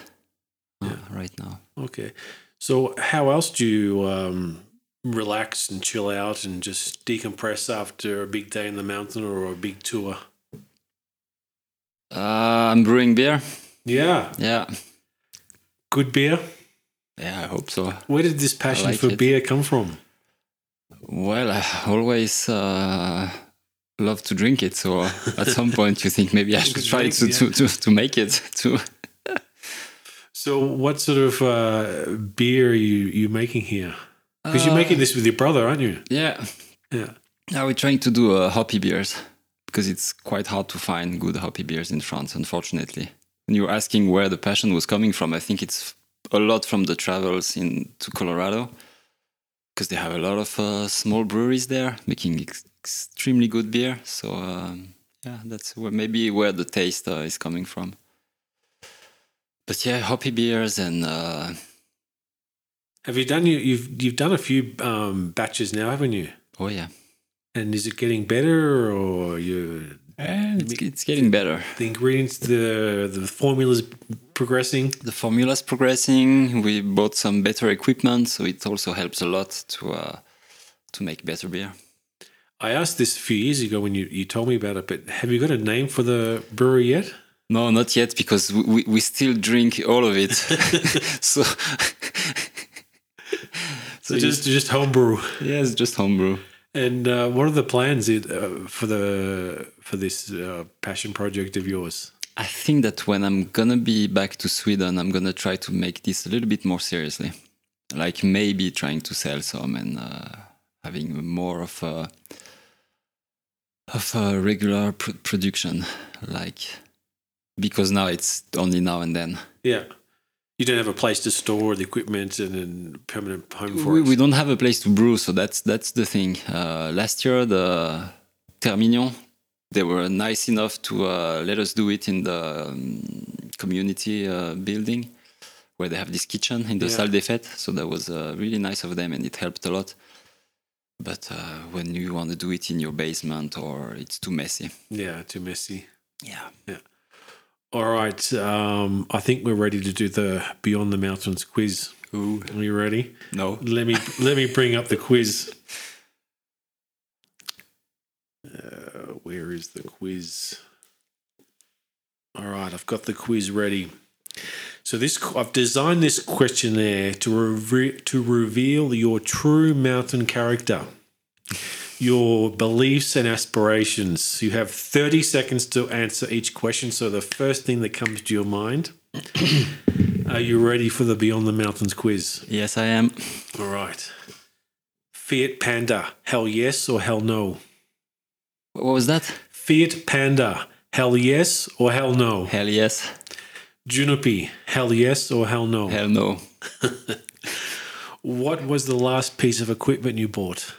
[SPEAKER 2] uh, right now.
[SPEAKER 1] okay, so how else do you um, relax and chill out and just decompress after a big day in the mountain or a big tour?
[SPEAKER 2] Uh, I'm brewing beer.
[SPEAKER 1] Yeah,
[SPEAKER 2] Yeah,
[SPEAKER 1] good beer.
[SPEAKER 2] yeah, I hope so.
[SPEAKER 1] Where did this passion
[SPEAKER 2] like
[SPEAKER 1] for
[SPEAKER 2] it.
[SPEAKER 1] beer come from?
[SPEAKER 2] Well, I always uh, love to drink it. So at some point, you think maybe I should try to,
[SPEAKER 1] yeah.
[SPEAKER 2] to, to, to make it. To
[SPEAKER 1] So, what sort of uh, beer are you you making here? Because you're making this with your brother, aren't you?
[SPEAKER 2] yeah,
[SPEAKER 1] Yeah.
[SPEAKER 2] now we're trying to do uh, hoppy beers because it's quite hard to find good hoppy beers in France, unfortunately. And you're asking where the passion was coming from, I think it's a lot from the travels in to Colorado because they have a lot of uh, small breweries there making ex- extremely good beer. So um, yeah, that's where maybe where the taste uh, is coming from. But yeah, hoppy beers and uh,
[SPEAKER 1] Have you done you you've you've done a few um, batches now, haven't you?
[SPEAKER 2] oh yeah,
[SPEAKER 1] And is it getting better, or you
[SPEAKER 2] it's, it's getting better.
[SPEAKER 1] the ingredients, the the formulas progressing?
[SPEAKER 2] The formula's progressing. We bought some better equipment, so it also helps a lot to uh, to make better beer.
[SPEAKER 1] I asked this a few years ago when you, you told me about it, but have you got a name for the brewery yet?
[SPEAKER 2] No, not yet, because we, we, we still drink all of it. so,
[SPEAKER 1] So just just homebrew.
[SPEAKER 2] yeah, it's just homebrew.
[SPEAKER 1] And uh, what are the plans uh, for the for this uh, passion project of yours?
[SPEAKER 2] I think that when I'm gonna be back to Sweden, I'm gonna try to make this a little bit more seriously. Like maybe trying to sell some and uh, having more of a of a regular pr- production, like because now it's only now and then.
[SPEAKER 1] Yeah. You don't have a place to store the equipment and a permanent home for
[SPEAKER 2] We,
[SPEAKER 1] it.
[SPEAKER 2] we don't have a place to brew, so that's that's the thing. Uh, last year, the Termignon, they were nice enough to uh, let us do it in the um, community uh, building where they have this kitchen in the
[SPEAKER 1] Yeah.
[SPEAKER 2] salle des fêtes. So that was uh, really nice of them, and it helped a lot. But uh, when you want to do it in your basement or it's too messy,
[SPEAKER 1] yeah, too messy.
[SPEAKER 2] Yeah.
[SPEAKER 1] yeah, All right. Um, I think we're ready to do the Beyond the Mountains quiz.
[SPEAKER 2] Ooh.
[SPEAKER 1] Are you ready?
[SPEAKER 2] no,
[SPEAKER 1] Let me let me bring up the quiz. Uh, where is the quiz? All right, I've got the quiz ready. So this I've designed this questionnaire to reve- to reveal your true mountain character, your beliefs and aspirations. You have 30 seconds to answer each question. So the first thing that comes to your mind. Are you ready for the Beyond the Mountains quiz?
[SPEAKER 2] yes, I am.
[SPEAKER 1] All right. Fiat Panda, hell yes or hell no?
[SPEAKER 2] What was that?
[SPEAKER 1] Fiat Panda, hell yes or hell no?
[SPEAKER 2] Hell yes.
[SPEAKER 1] Junupi, hell yes or hell no?
[SPEAKER 2] Hell no.
[SPEAKER 1] What was the last piece of equipment you bought?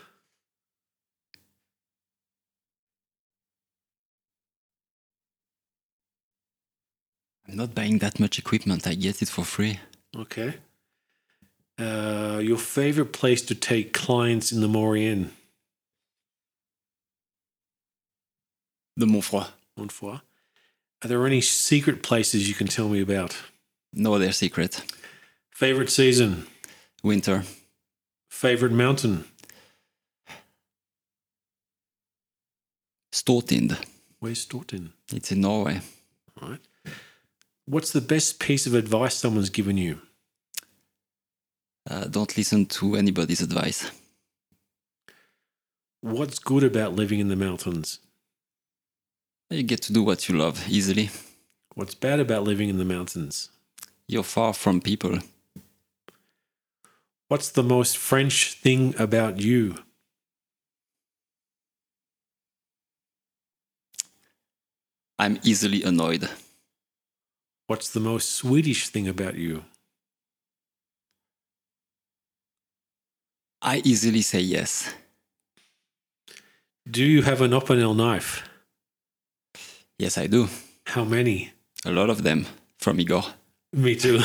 [SPEAKER 2] I'm not buying that much equipment. I get it for free.
[SPEAKER 1] Okay. Uh, your favorite place to take clients in the Maurienne?
[SPEAKER 2] The Montfroid.
[SPEAKER 1] Montfort. Are there any secret places you can tell me about?
[SPEAKER 2] No, they're secret.
[SPEAKER 1] Favorite season?
[SPEAKER 2] Winter.
[SPEAKER 1] Favorite mountain?
[SPEAKER 2] Stortind.
[SPEAKER 1] Where's Stortin?
[SPEAKER 2] It's in Norway.
[SPEAKER 1] All right. What's the best piece of advice someone's given you?
[SPEAKER 2] Uh, don't listen to anybody's advice.
[SPEAKER 1] What's good about living in the mountains?
[SPEAKER 2] You get to do what you love easily.
[SPEAKER 1] What's bad about living in the mountains?
[SPEAKER 2] You're far from people.
[SPEAKER 1] What's the most French thing about you?
[SPEAKER 2] I'm easily annoyed.
[SPEAKER 1] What's the most Swedish thing about you?
[SPEAKER 2] I easily say yes.
[SPEAKER 1] Do you have an Opinel knife?
[SPEAKER 2] Yes, I do.
[SPEAKER 1] How many?
[SPEAKER 2] A lot of them from Igor.
[SPEAKER 1] Me too.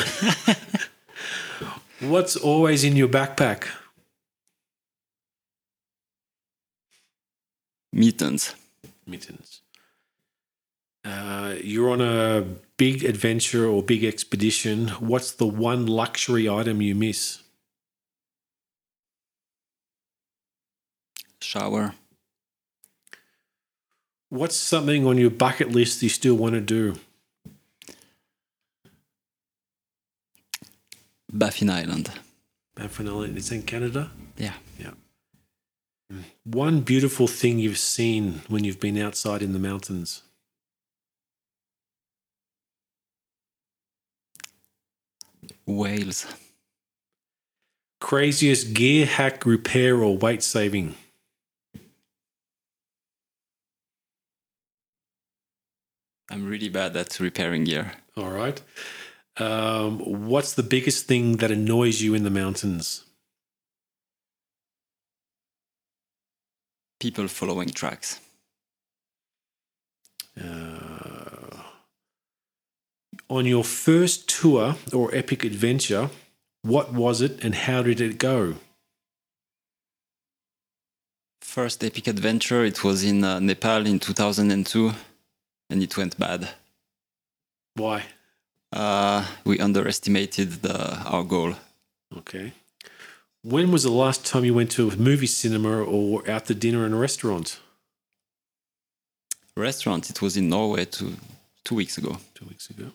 [SPEAKER 1] What's always in your backpack?
[SPEAKER 2] Mittens.
[SPEAKER 1] Mittens. Uh, you're on a big adventure or big expedition. What's the one luxury item you miss?
[SPEAKER 2] Shower.
[SPEAKER 1] What's something on your bucket list you still want to do?
[SPEAKER 2] Baffin Island.
[SPEAKER 1] Baffin Island, it's in Canada.
[SPEAKER 2] Yeah. Yeah.
[SPEAKER 1] One beautiful thing you've seen when you've been outside in the mountains.
[SPEAKER 2] Whales.
[SPEAKER 1] Craziest gear hack, repair, or weight saving?
[SPEAKER 2] I'm really bad at repairing gear.
[SPEAKER 1] All right. Um, what's the biggest thing that annoys you in the mountains?
[SPEAKER 2] People following tracks.
[SPEAKER 1] Uh, on your first tour or epic adventure, what was it and how did it go?
[SPEAKER 2] First epic adventure, it was in uh, Nepal in 2002, and it went bad.
[SPEAKER 1] Why?
[SPEAKER 2] Uh, we underestimated the, our goal.
[SPEAKER 1] Okay. When was the last time you went to a movie cinema or out to dinner in a restaurant?
[SPEAKER 2] Restaurant, it was in Norway two, two weeks ago.
[SPEAKER 1] Two weeks ago.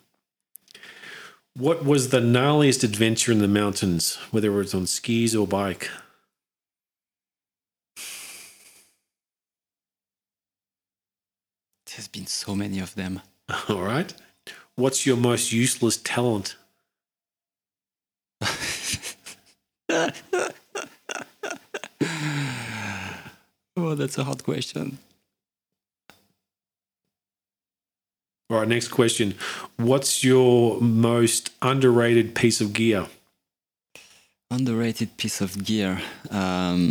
[SPEAKER 1] What was the gnarliest adventure in the mountains, whether it was on skis or bike?
[SPEAKER 2] There's been so many of them.
[SPEAKER 1] All right. What's your most useless talent?
[SPEAKER 2] Oh, that's a hard question.
[SPEAKER 1] All right, next question. What's your most underrated piece of gear?
[SPEAKER 2] Underrated piece of gear. Um,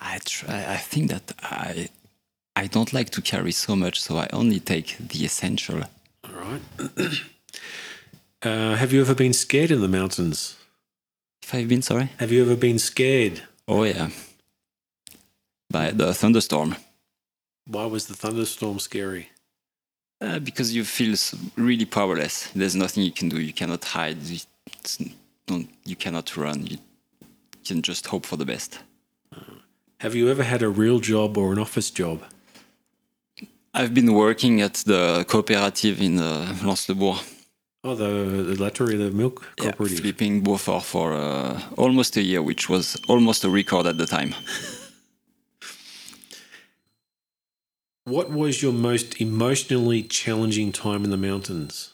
[SPEAKER 2] I try. I think that I I don't like to carry so much, so I only take the essential.
[SPEAKER 1] All right. uh, have you ever been scared in the mountains?
[SPEAKER 2] If I've been sorry.
[SPEAKER 1] Have you ever been scared?
[SPEAKER 2] Oh yeah. By the thunderstorm.
[SPEAKER 1] Why was the thunderstorm scary?
[SPEAKER 2] Uh, because you feel really powerless. There's nothing you can do. You cannot hide. You, don't, you cannot run. You can just hope for the best.
[SPEAKER 1] Have you ever had a real job or an office job?
[SPEAKER 2] I've been working at the cooperative in uh, Lanslebourg,
[SPEAKER 1] Oh, the, the lottery, the milk
[SPEAKER 2] yeah,
[SPEAKER 1] cooperative.
[SPEAKER 2] flipping Beaufort for uh, almost a year, which was almost a record at the time.
[SPEAKER 1] What was your most emotionally challenging time in the mountains?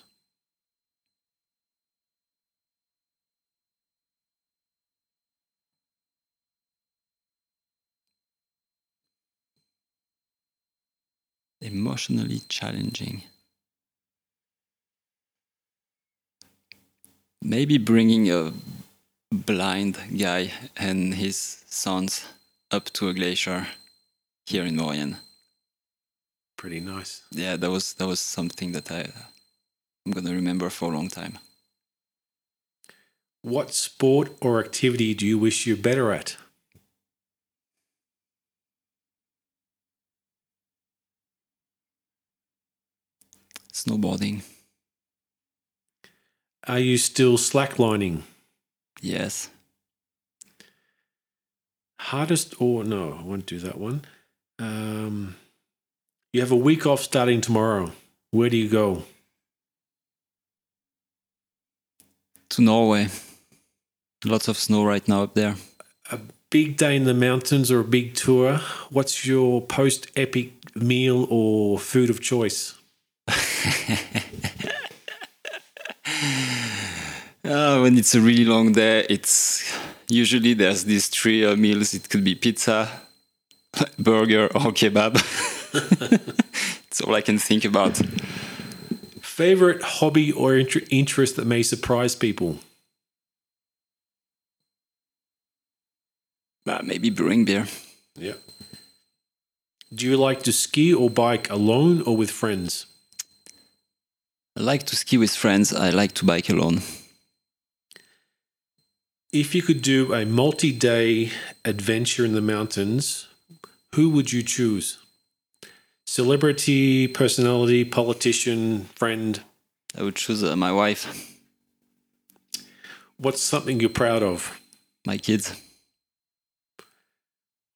[SPEAKER 2] Emotionally challenging. Maybe bringing a blind guy and his sons up to a glacier here in Maurienne.
[SPEAKER 1] Pretty nice.
[SPEAKER 2] Yeah, that was that was something that I I'm gonna remember for a long time.
[SPEAKER 1] What sport or activity do you wish you're better at?
[SPEAKER 2] Snowboarding.
[SPEAKER 1] Are you still slacklining?
[SPEAKER 2] Yes.
[SPEAKER 1] Hardest or no, I won't do that one. Um, you have a week off starting tomorrow. Where do you go?
[SPEAKER 2] To Norway. Lots of snow right now up there.
[SPEAKER 1] A big day in the mountains or a big tour. What's your post epic meal or food of choice?
[SPEAKER 2] Uh, when it's a really long day, it's usually there's these three uh, meals. It could be pizza, burger, or kebab. it's all I can think about.
[SPEAKER 1] Favorite hobby or inter- interest that may surprise people?
[SPEAKER 2] Uh, maybe brewing beer.
[SPEAKER 1] Yeah. Do you like to ski or bike alone or with friends?
[SPEAKER 2] I like to ski with friends. I like to bike alone.
[SPEAKER 1] If you could do a multi day adventure in the mountains, who would you choose? Celebrity, personality, politician, friend?
[SPEAKER 2] I would choose uh, my wife,
[SPEAKER 1] What's something you're proud of?
[SPEAKER 2] my kids.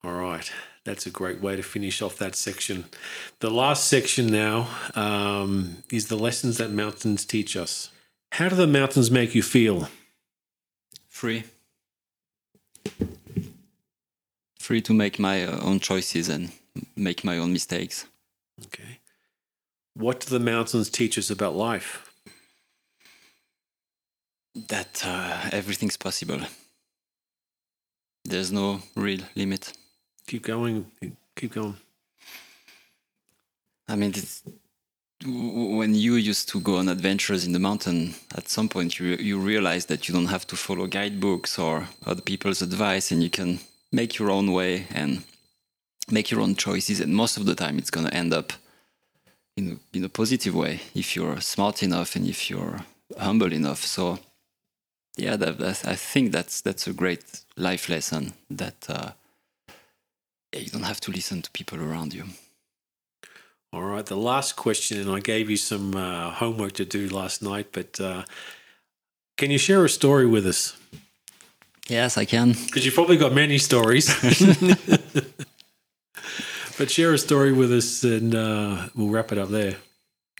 [SPEAKER 1] All right. That's a great way to finish off that section. The last section now um, is the lessons that mountains teach us. How do the mountains make you feel?
[SPEAKER 2] Free. Free to make my uh, own choices and make my own mistakes.
[SPEAKER 1] Okay. What do the mountains teach us about life?
[SPEAKER 2] That uh, everything's possible. There's no real limit.
[SPEAKER 1] Keep going. Keep going.
[SPEAKER 2] I mean, it's, when you used to go on adventures in the mountain, at some point you you realize that you don't have to follow guidebooks or other people's advice, and you can make your own way and make your own choices. And most of the time, it's going to end up in a, in a positive way if you're smart enough and if you're humble enough. So, yeah, that, that's, I think that's that's a great life lesson that uh, you don't have to listen to people around you.
[SPEAKER 1] All right. The last question, and I gave you some uh, homework to do last night, but uh, can you share a story with us?
[SPEAKER 2] Yes, I can.
[SPEAKER 1] Because you've probably got many stories. but share a story with us, and uh, we'll wrap it up there.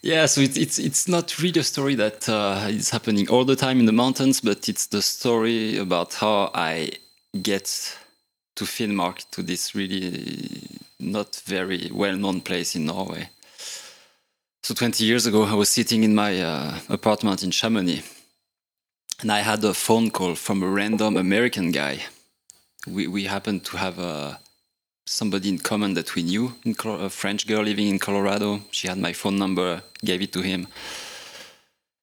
[SPEAKER 2] Yeah, so it's it's it's not really a story that uh, is happening all the time in the mountains, but it's the story about how I get to Finnmark to this really not very well-known place in Norway. So 20 years ago, I was sitting in my uh, apartment in Chamonix, and I had a phone call from a random American guy. We we happened to have a somebody in common that we knew, a French girl living in Colorado. She had my phone number, gave it to him.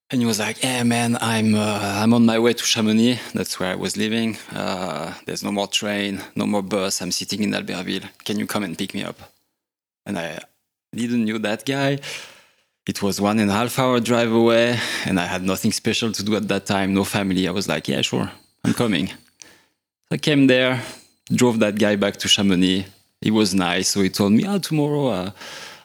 [SPEAKER 2] And he was like, "Yeah, man, I'm uh, I'm on my way to Chamonix. That's where I was living. Uh, there's no more train, no more bus. I'm sitting in Albertville. Can you come and pick me up?" And I didn't knew that guy. It was one and a half hour drive away, and I had nothing special to do at that time. No family. I was like, "Yeah, sure, I'm coming." I came there, drove that guy back to Chamonix. He was nice, so he told me, "Ah, tomorrow uh,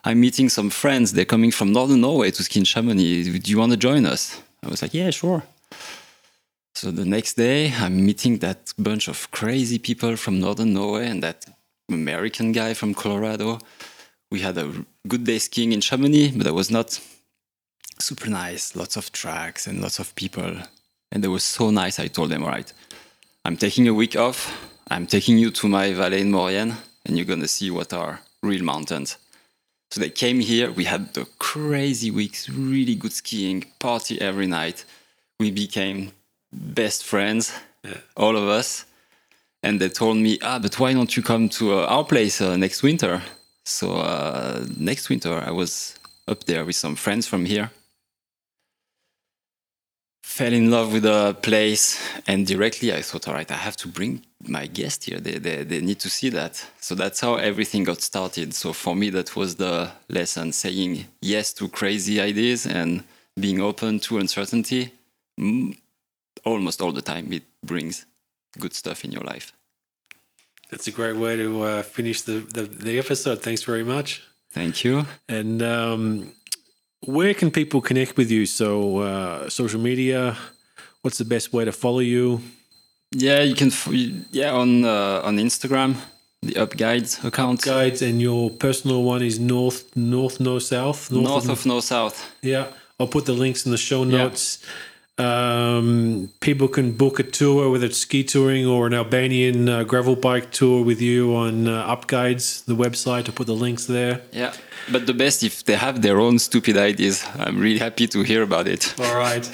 [SPEAKER 2] I'm meeting some friends. They're coming from northern Norway to ski in Chamonix. Do you want to join us?" I was like, "Yeah, sure." So the next day, I'm meeting that bunch of crazy people from northern Norway and that American guy from Colorado. We had a good day skiing in Chamonix, but that was not super nice. Lots of tracks and lots of people. And they were so nice. I told them, all right, I'm taking a week off. I'm taking you to my valley in Maurienne, and you're going to see what are real mountains. So they came here. We had the crazy weeks, really good skiing, party every night. We became best friends, all of us. And they told me, ah, but why don't you come to uh, our place uh, next winter? So uh, next winter, I was up there with some friends from here. Fell in love with the place, and directly I thought, all right, I have to bring my guest here. They, they, they need to see that. So that's how everything got started. So for me, that was the lesson saying yes to crazy ideas and being open to uncertainty. Mm, almost all the time, it brings good stuff in your life.
[SPEAKER 1] That's a great way to uh, finish the, the, the episode. Thanks very much.
[SPEAKER 2] Thank you.
[SPEAKER 1] And um, where can people connect with you? So, uh, social media. What's the best way to follow you?
[SPEAKER 2] Yeah, you can. f- Yeah, on uh, on Instagram, the Up Guides account.
[SPEAKER 1] Guides and your personal one is north, north, no south.
[SPEAKER 2] North of No South.
[SPEAKER 1] Yeah, I'll put the links in the show notes. Um, people can book a tour, whether it's ski touring or an Albanian uh, gravel bike tour with you on uh, Up Guides, the website. I'll put the links there.
[SPEAKER 2] Yeah, but the best if they have their own stupid ideas. I'm really happy to hear about it.
[SPEAKER 1] All right.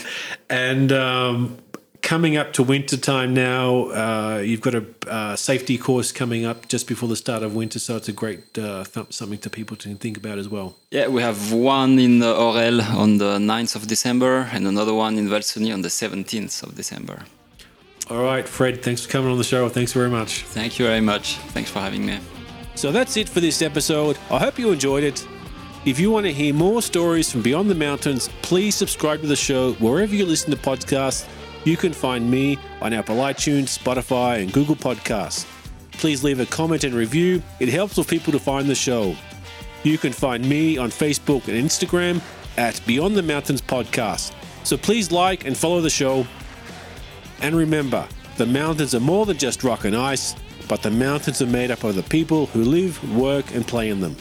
[SPEAKER 1] And um, coming up to winter time now, uh, you've got a uh, safety course coming up just before the start of winter, so it's a great uh, th- something to people to think about as well.
[SPEAKER 2] Yeah, we have one in Orelle on the 9th of December and another one in Val Cenis on the 17th of December.
[SPEAKER 1] All right, Fred, thanks for coming on the show. Thanks very much.
[SPEAKER 2] Thank you very much. Thanks for having me.
[SPEAKER 1] So that's it for this episode. I hope you enjoyed it. If you want to hear more stories from Beyond the Mountains, please subscribe to the show wherever you listen to podcasts. You can find me on Apple iTunes, Spotify, and Google Podcasts. Please leave a comment and review, it helps for people to find the show. You can find me on Facebook and Instagram at Beyond the Mountains Podcast. So please like and follow the show. And remember, the mountains are more than just rock and ice, but the mountains are made up of the people who live, work, and play in them.